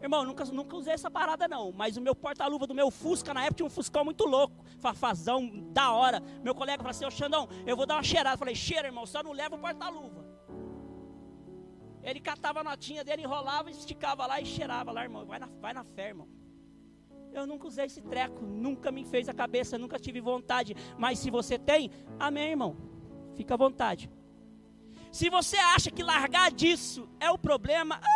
A: Irmão, nunca, nunca usei essa parada não, mas o meu porta-luva do meu Fusca, na época tinha um Fuscão muito louco, fafazão, da hora. Meu colega falou assim, ô Xandão, eu vou dar uma cheirada. Eu falei, cheira irmão, só não leva o porta-luva. Ele catava a notinha dele, enrolava, esticava lá e cheirava lá, irmão. Vai na, vai na fé, irmão. Eu nunca usei esse treco, nunca me fez a cabeça, nunca tive vontade. Mas se você tem, amém, irmão. Fica à vontade. Se você acha que largar disso é o problema,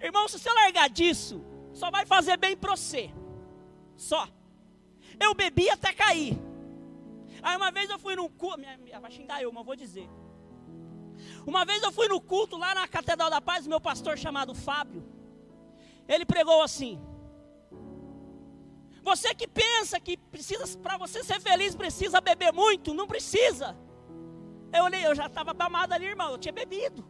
A: Irmão, se você largar disso, só vai fazer bem para você. Só. Eu bebi até cair. Aí uma vez eu fui num culto, vai xingar eu, mas vou dizer. Uma vez eu fui no culto lá na Catedral da Paz, meu pastor chamado Fábio. Ele pregou assim: Você que pensa que precisa para você ser feliz precisa beber muito, não precisa. Eu olhei, eu já estava bamado ali, irmão, eu tinha bebido.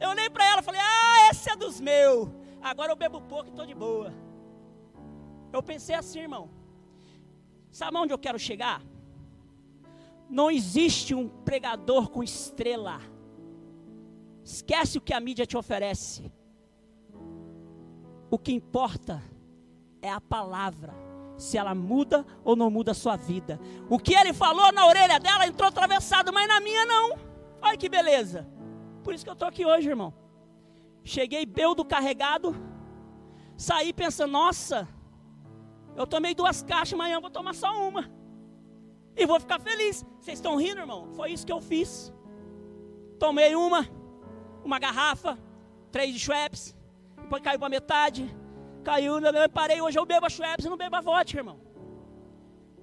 A: Eu olhei para ela e falei: Ah, esse é dos meus. Agora eu bebo pouco e estou de boa. Eu pensei assim, irmão. Sabe onde eu quero chegar? Não existe um pregador com estrela. Esquece o que a mídia te oferece. O que importa é a palavra. Se ela muda ou não muda a sua vida. O que ele falou na orelha dela entrou atravessado, mas na minha não. Olha que beleza. Por isso que eu estou aqui hoje, irmão. Cheguei beldo carregado, saí pensando, nossa, eu tomei duas caixas, amanhã vou tomar só uma. E vou ficar feliz. Vocês estão rindo, irmão? Foi isso que eu fiz. Tomei uma, uma garrafa, três de Schweppes, depois caiu para metade, caiu, eu parei, hoje eu bebo a Schweppes e não bebo a vodka, irmão.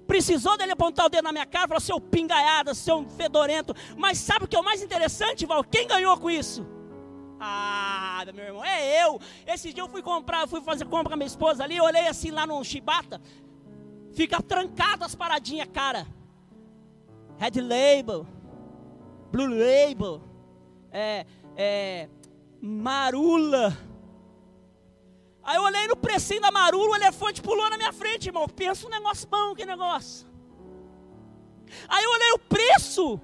A: Precisou dele apontar o dedo na minha cara falar, seu pingaiada, seu fedorento. Mas sabe o que é o mais interessante, Val? Quem ganhou com isso? Ah, meu irmão, é eu. Esse dia eu fui comprar, fui fazer compra com a minha esposa ali, olhei assim lá no Chibata, fica trancado as paradinhas, cara. Red Label, Blue Label, é, é, Marula. Aí eu olhei no precinho da marula, o elefante pulou na minha frente, irmão. Pensa um negócio bom, que negócio. Aí eu olhei o preço,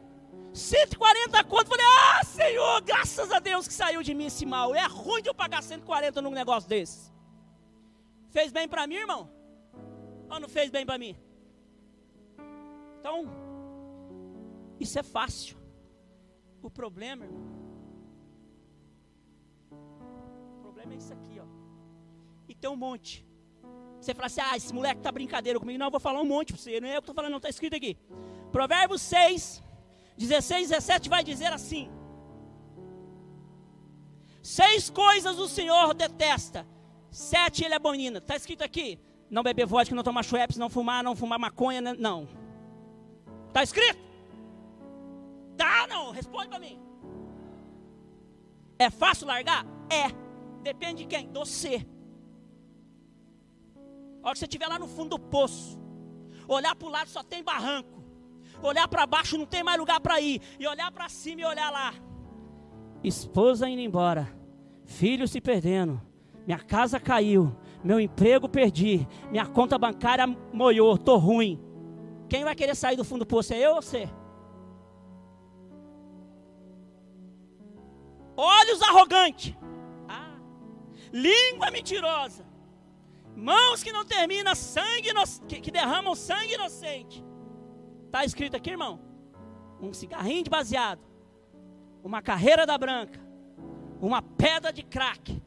A: 140 conto. Falei, ah, Senhor, graças a Deus que saiu de mim esse mal. É ruim de eu pagar 140 num negócio desse. Fez bem para mim, irmão? Ou não fez bem para mim? Então, isso é fácil. O problema, irmão, é isso aqui, ó tem um monte. Você fala assim, ah, esse moleque tá brincadeira comigo. Não, eu vou falar um monte para você. Não é eu que estou falando, não, está escrito aqui. Provérbios 6, 16, 17 vai dizer assim: Seis coisas o Senhor detesta, sete ele abomina. Está escrito aqui: não beber vodka, não tomar Schweppes, não fumar, não fumar maconha, não. Está escrito? Tá, não, responde para mim. É fácil largar? É. Depende de quem? Você hora que você estiver lá no fundo do poço, olhar para o lado só tem barranco, olhar para baixo não tem mais lugar para ir, e olhar para cima e olhar lá. Esposa indo embora, filho se perdendo, minha casa caiu, meu emprego perdi, minha conta bancária moiou, tô ruim. Quem vai querer sair do fundo do poço é eu ou você? Olhos arrogantes. Língua mentirosa. Mãos que não terminam sangue que, que derramam sangue inocente. Está escrito aqui, irmão. Um cigarrinho de baseado. Uma carreira da branca. Uma pedra de crack.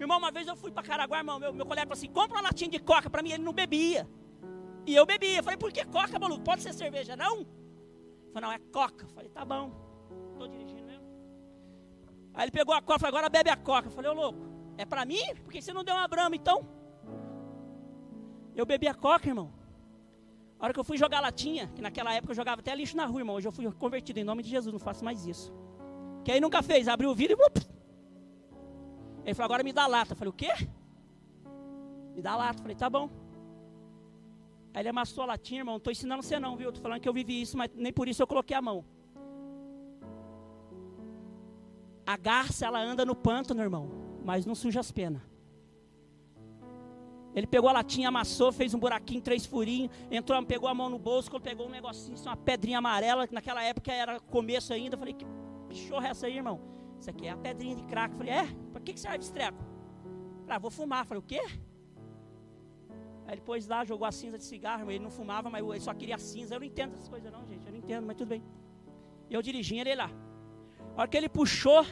A: Irmão, uma vez eu fui para Caraguá, irmão. Meu, meu colega falou assim: compra uma latinha de coca para mim. Ele não bebia. E eu bebia. Eu falei: por que coca, maluco? Pode ser cerveja, não? Ele falou: não, é coca. Eu falei: tá bom. Estou dirigindo mesmo. Aí ele pegou a coca falou: agora bebe a coca. Eu falei: ô louco, é para mim? Por que você não deu uma brama então? Eu bebi a coca, irmão. A hora que eu fui jogar latinha, que naquela época eu jogava até lixo na rua, irmão. Hoje eu fui convertido em nome de Jesus, não faço mais isso. Quem nunca fez? Abriu o vidro e. Ele falou, agora me dá lata. Eu falei, o quê? Me dá lata. Eu falei, tá bom. Aí ele amassou a latinha, irmão. Não estou ensinando você não, viu? Estou falando que eu vivi isso, mas nem por isso eu coloquei a mão. A garça, ela anda no pântano, irmão, mas não suja as penas. Ele pegou a latinha, amassou, fez um buraquinho, três furinhos, entrou, pegou a mão no bolso, pegou um negocinho, assim, uma pedrinha amarela, que naquela época era começo ainda. Eu falei, que bichorra é essa aí, irmão? Isso aqui é a pedrinha de crack. Eu falei, é? Para que, que serve esse treco? Ah, vou fumar. Eu falei, o quê? Aí ele pôs lá, jogou a cinza de cigarro, ele não fumava, mas ele só queria cinza. Eu não entendo essas coisas não, gente. Eu não entendo, mas tudo bem. E eu dirigindo ele lá. A hora que ele puxou,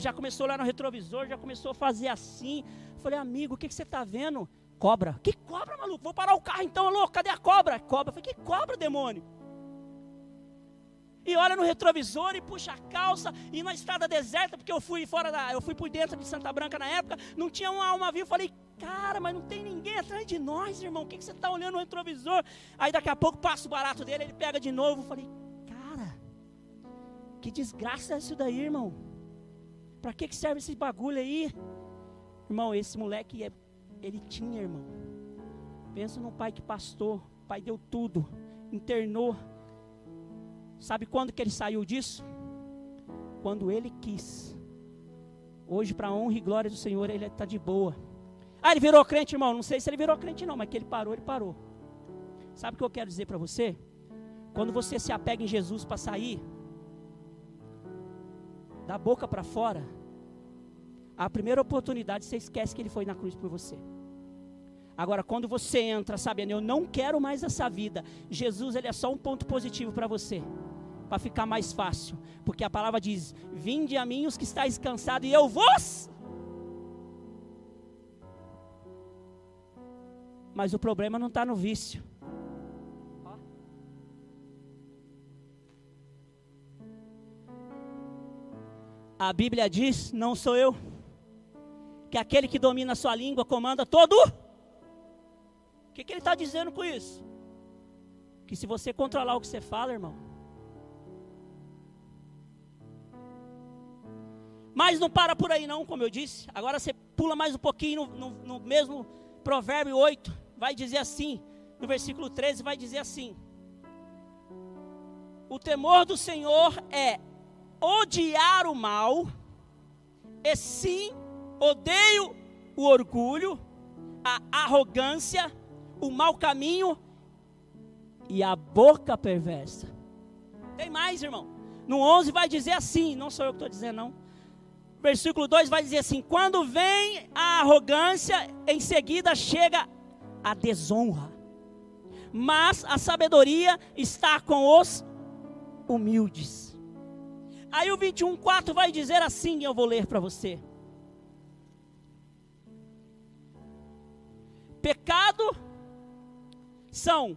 A: já começou lá no retrovisor, já começou a fazer assim. Falei, amigo, o que, que você está vendo? Cobra. Que cobra, maluco? Vou parar o carro então, louco. Cadê a cobra? Cobra. Falei, que cobra, demônio? E olha no retrovisor e puxa a calça e na estrada deserta, porque eu fui fora da, eu fui por dentro de Santa Branca na época, não tinha uma alma viva. Falei, cara, mas não tem ninguém atrás de nós, irmão. O que, que você está olhando no retrovisor? Aí daqui a pouco passa o barato dele, ele pega de novo. Falei, cara, que desgraça é isso daí, irmão? Para que, que serve esse bagulho aí? Irmão, esse moleque, é, ele tinha, irmão. Pensa num pai que pastor, o pai deu tudo, internou Sabe quando que ele saiu disso? Quando ele quis. Hoje, para honra e glória do Senhor, ele está de boa. Ah, ele virou crente, irmão. Não sei se ele virou crente, não, mas que ele parou, ele parou. Sabe o que eu quero dizer para você? Quando você se apega em Jesus para sair, da boca para fora, a primeira oportunidade você esquece que ele foi na cruz por você. Agora, quando você entra sabendo, eu não quero mais essa vida, Jesus ele é só um ponto positivo para você para ficar mais fácil, porque a palavra diz: Vinde a mim os que estáis cansados, e eu vos. Mas o problema não está no vício. A Bíblia diz: Não sou eu, que aquele que domina a sua língua comanda todo. O que, que ele está dizendo com isso? Que se você controlar o que você fala, irmão, Mas não para por aí não, como eu disse. Agora você pula mais um pouquinho no, no, no mesmo provérbio 8. Vai dizer assim, no versículo 13 vai dizer assim. O temor do Senhor é odiar o mal, e sim odeio o orgulho, a arrogância, o mau caminho e a boca perversa. Tem mais, irmão. No 11 vai dizer assim, não sou eu que estou dizendo, não versículo 2 vai dizer assim: quando vem a arrogância, em seguida chega a desonra. Mas a sabedoria está com os humildes. Aí o 21:4 vai dizer assim, eu vou ler para você. Pecado são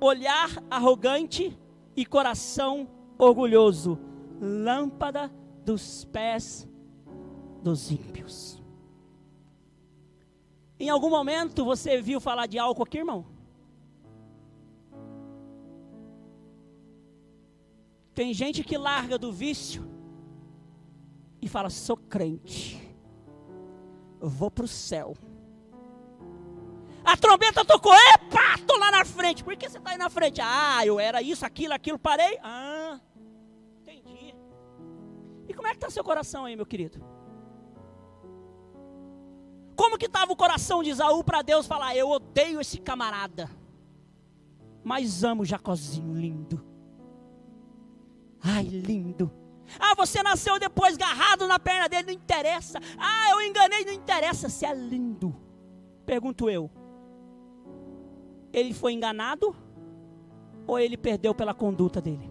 A: olhar arrogante e coração orgulhoso, lâmpada dos pés dos ímpios. Em algum momento você viu falar de álcool aqui, irmão? Tem gente que larga do vício e fala: sou crente, vou para o céu. A trombeta tocou, epa, estou lá na frente. Por que você está aí na frente? Ah, eu era isso, aquilo, aquilo, parei. Ah, entendi. E como é que está seu coração aí, meu querido? Como que estava o coração de Isaú para Deus falar: Eu odeio esse camarada, mas amo Jacozinho lindo. Ai, lindo. Ah, você nasceu depois garrado na perna dele, não interessa. Ah, eu enganei, não interessa. Se é lindo. Pergunto eu. Ele foi enganado ou ele perdeu pela conduta dele?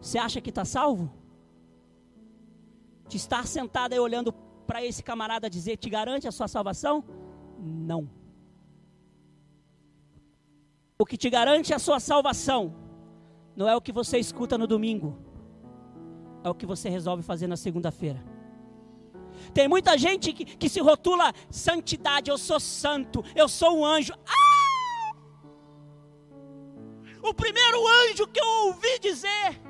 A: Você acha que está salvo? De estar sentado aí olhando para esse camarada dizer, te garante a sua salvação? Não. O que te garante a sua salvação não é o que você escuta no domingo, é o que você resolve fazer na segunda-feira. Tem muita gente que, que, se rotula santidade, eu sou santo, eu sou um anjo. Ah! O primeiro anjo que eu ouvi dizer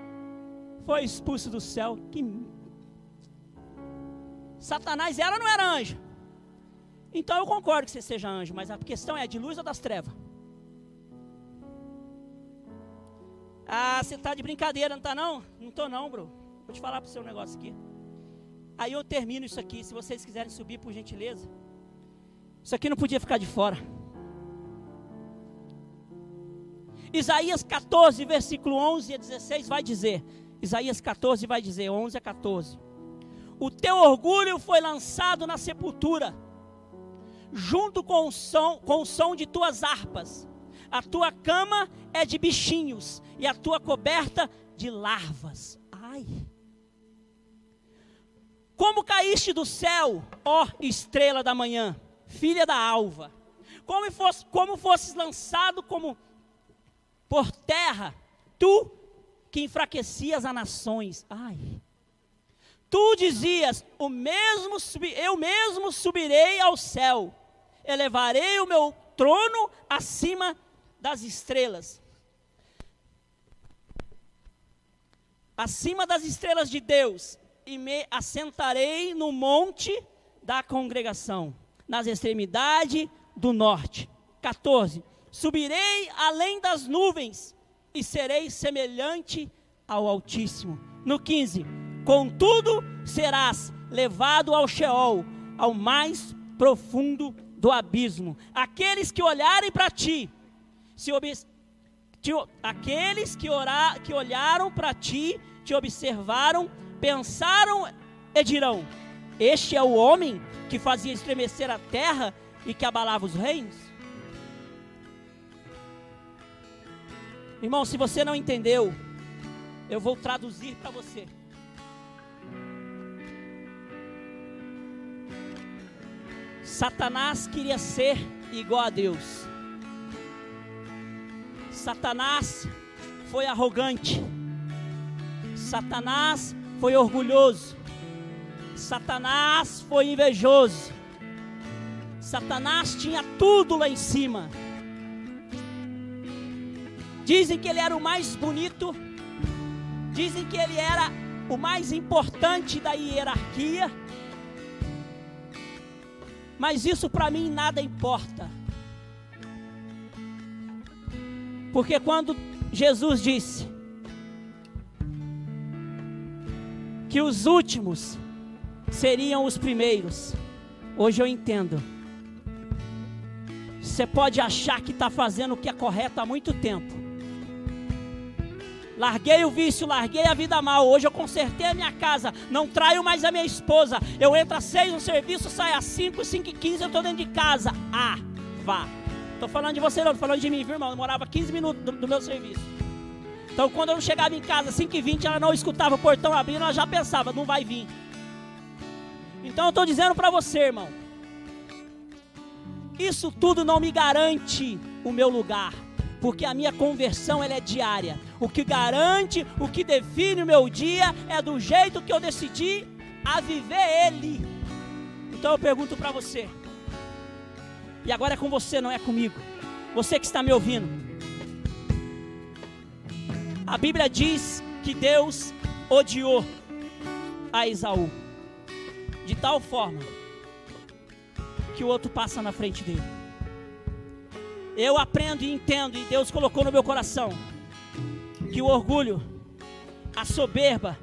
A: foi expulso do céu. Que... Satanás era ou não era anjo? Então eu concordo que você seja anjo, mas a questão é de luz ou das trevas? Ah, você está de brincadeira, não está não? Não estou não, bro. Vou te falar para o seu negócio aqui. Aí eu termino isso aqui, se vocês quiserem subir por gentileza. Isso aqui não podia ficar de fora. Isaías 14, versículo 11 a 16 vai dizer: Isaías 14 vai dizer, 11 a 14: O teu orgulho foi lançado na sepultura, junto com o som, com o som de tuas harpas a tua cama é de bichinhos e a tua coberta de larvas. Ai. Como caíste do céu, ó estrela da manhã, filha da alva. Como, fosse, como fosses lançado como por terra, tu que enfraquecias as nações. Ai. Tu dizias: o mesmo eu mesmo subirei ao céu, elevarei o meu trono acima das estrelas. Acima das estrelas de Deus, e me assentarei no monte da congregação, nas extremidades do norte. 14. Subirei além das nuvens e serei semelhante ao Altíssimo. No 15. Contudo, serás levado ao Sheol, ao mais profundo do abismo. Aqueles que olharem para ti se te, aqueles que, orar, que olharam para ti, te observaram, pensaram e dirão: Este é o homem que fazia estremecer a terra e que abalava os reinos? Irmão, se você não entendeu, eu vou traduzir para você. Satanás queria ser igual a Deus. Satanás foi arrogante. Satanás foi orgulhoso. Satanás foi invejoso. Satanás tinha tudo lá em cima. Dizem que ele era o mais bonito. Dizem que ele era o mais importante da hierarquia. Mas isso para mim nada importa. Porque quando Jesus disse que os últimos seriam os primeiros, hoje eu entendo. Você pode achar que está fazendo o que é correto há muito tempo. Larguei o vício, larguei a vida mal. Hoje eu consertei a minha casa. Não traio mais a minha esposa. Eu entro às seis no serviço, saio às cinco, cinco e quinze, eu estou dentro de casa. Ah, vá. Estou falando de você não, estou falando de mim, viu, irmão? Eu morava 15 minutos do, do, meu serviço. Então, quando eu chegava em casa, 5h20, ela não escutava o portão abrindo, ela já pensava, não vai vir. Então, eu estou dizendo para você, irmão. Isso tudo não me garante o meu lugar. Porque a minha conversão ela é diária. O que garante, o que define o meu dia é do jeito que eu decidi a viver ele. Então eu pergunto para você: e agora é com você, não é comigo. Você que está me ouvindo. A Bíblia diz que Deus odiou a Esaú de tal forma que o outro passa na frente dele. Eu aprendo e entendo, e Deus colocou no meu coração, que o orgulho, a soberba,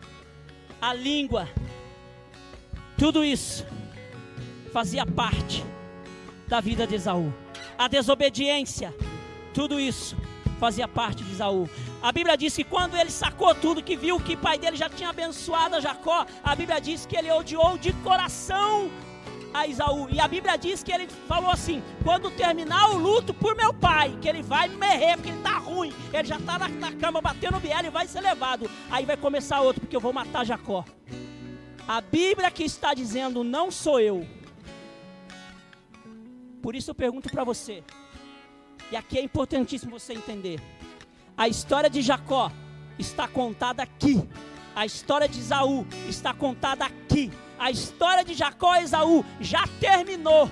A: a língua, Tudo isso fazia parte da vida de Esaú. A desobediência, tudo isso fazia parte de Esaú. A Bíblia diz que quando ele sacou tudo, que viu que o pai dele já tinha abençoado a Jacó, a Bíblia diz que ele odiou de coração a Esaú. E a Bíblia diz que ele falou assim: quando terminar o luto por meu pai, que ele vai morrer, porque ele está ruim, ele já está na, na, cama batendo biela e vai ser levado. Aí vai começar outro, porque eu vou matar Jacó. A Bíblia que está dizendo, não sou eu. Por isso eu pergunto para você, e aqui é importantíssimo você entender: a história de Jacó está contada aqui, a história de Isaú está contada aqui a história de Jacó e Esaú já terminou.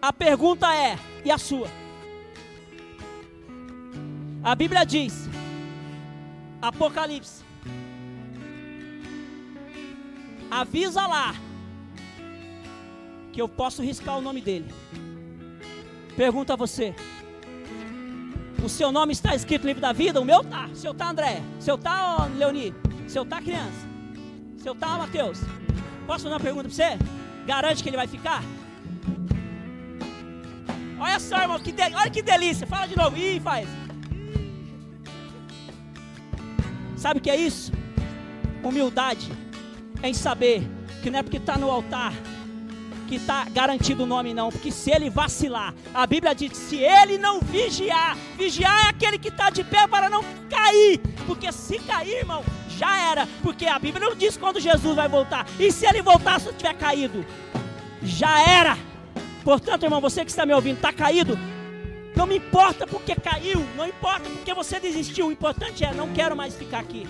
A: A pergunta é: e a sua? A Bíblia diz, Apocalipse, avisa lá que eu posso riscar o nome dele. Pergunta a você: o seu nome está escrito no livro da vida? O meu tá. O seu tá, André? Seu tá, Leoni? Seu tá, criança? Seu tal, Mateus? Posso fazer uma pergunta para você? Garante que ele vai ficar? Olha só, irmão, que olha que delícia. Fala de novo. Ih, faz. Sabe o que é isso? Humildade em saber que não é porque está no altar que está garantido o nome, não. Porque se ele vacilar, a Bíblia diz: se ele não vigiar, vigiar é aquele que está de pé para não cair. Porque se cair, irmão, já era, porque a Bíblia não diz quando Jesus vai voltar. E se ele voltar se tiver caído? Já era. Portanto, irmão, você que está me ouvindo, está caído? Não me importa porque caiu, não importa porque você desistiu. O importante é, não quero mais ficar aqui.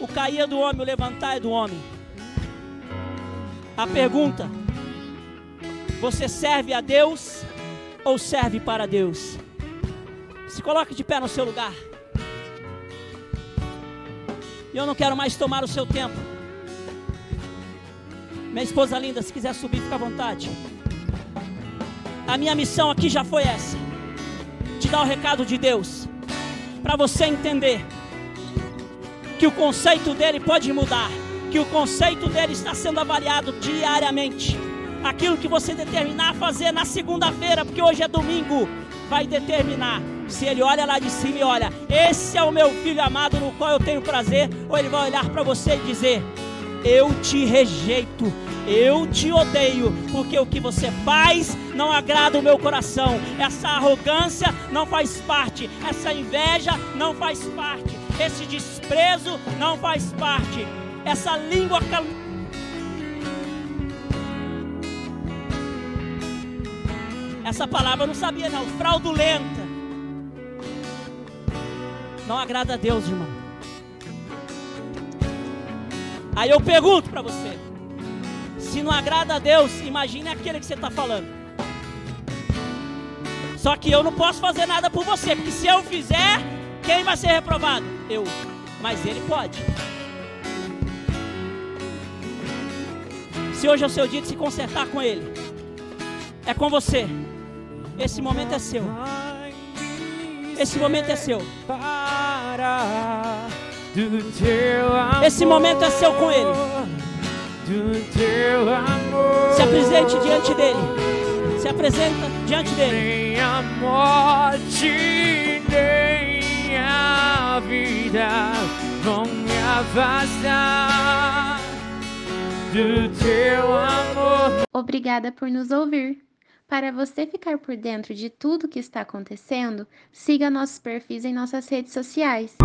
A: O cair é do homem, o levantar é do homem. A pergunta: você serve a Deus ou serve para Deus? Se coloque de pé no seu lugar. E eu não quero mais tomar o seu tempo. Minha esposa linda, se quiser subir, fica à vontade. A minha missão aqui já foi essa: te dar o recado de Deus, para você entender que o conceito dele pode mudar, que o conceito dele está sendo avaliado diariamente. Aquilo que você determinar fazer na segunda-feira, porque hoje é domingo, vai determinar se ele olha lá de cima e olha, esse é o meu filho amado no qual eu tenho prazer, ou ele vai olhar para você e dizer: Eu te rejeito, eu te odeio, porque o que você faz não agrada o meu coração. Essa arrogância não faz parte, essa inveja não faz parte, esse desprezo não faz parte, essa língua cal... Essa palavra eu não sabia não, fraudulenta não agrada a Deus, irmão. Aí eu pergunto para você: se não agrada a Deus, imagine aquele que você está falando. Só que eu não posso fazer nada por você, porque se eu fizer, quem vai ser reprovado? Eu. Mas ele pode. Se hoje é o seu dia de se consertar com ele, é com você. Esse momento é seu. Esse momento é seu. Esse momento é seu com Ele. Se apresente diante dele. Se apresenta diante dele. Nem a morte, nem a vida vão me afastar
B: do teu amor. Obrigada por nos ouvir. Para você ficar por dentro de tudo que está acontecendo, siga nossos perfis em nossas redes sociais.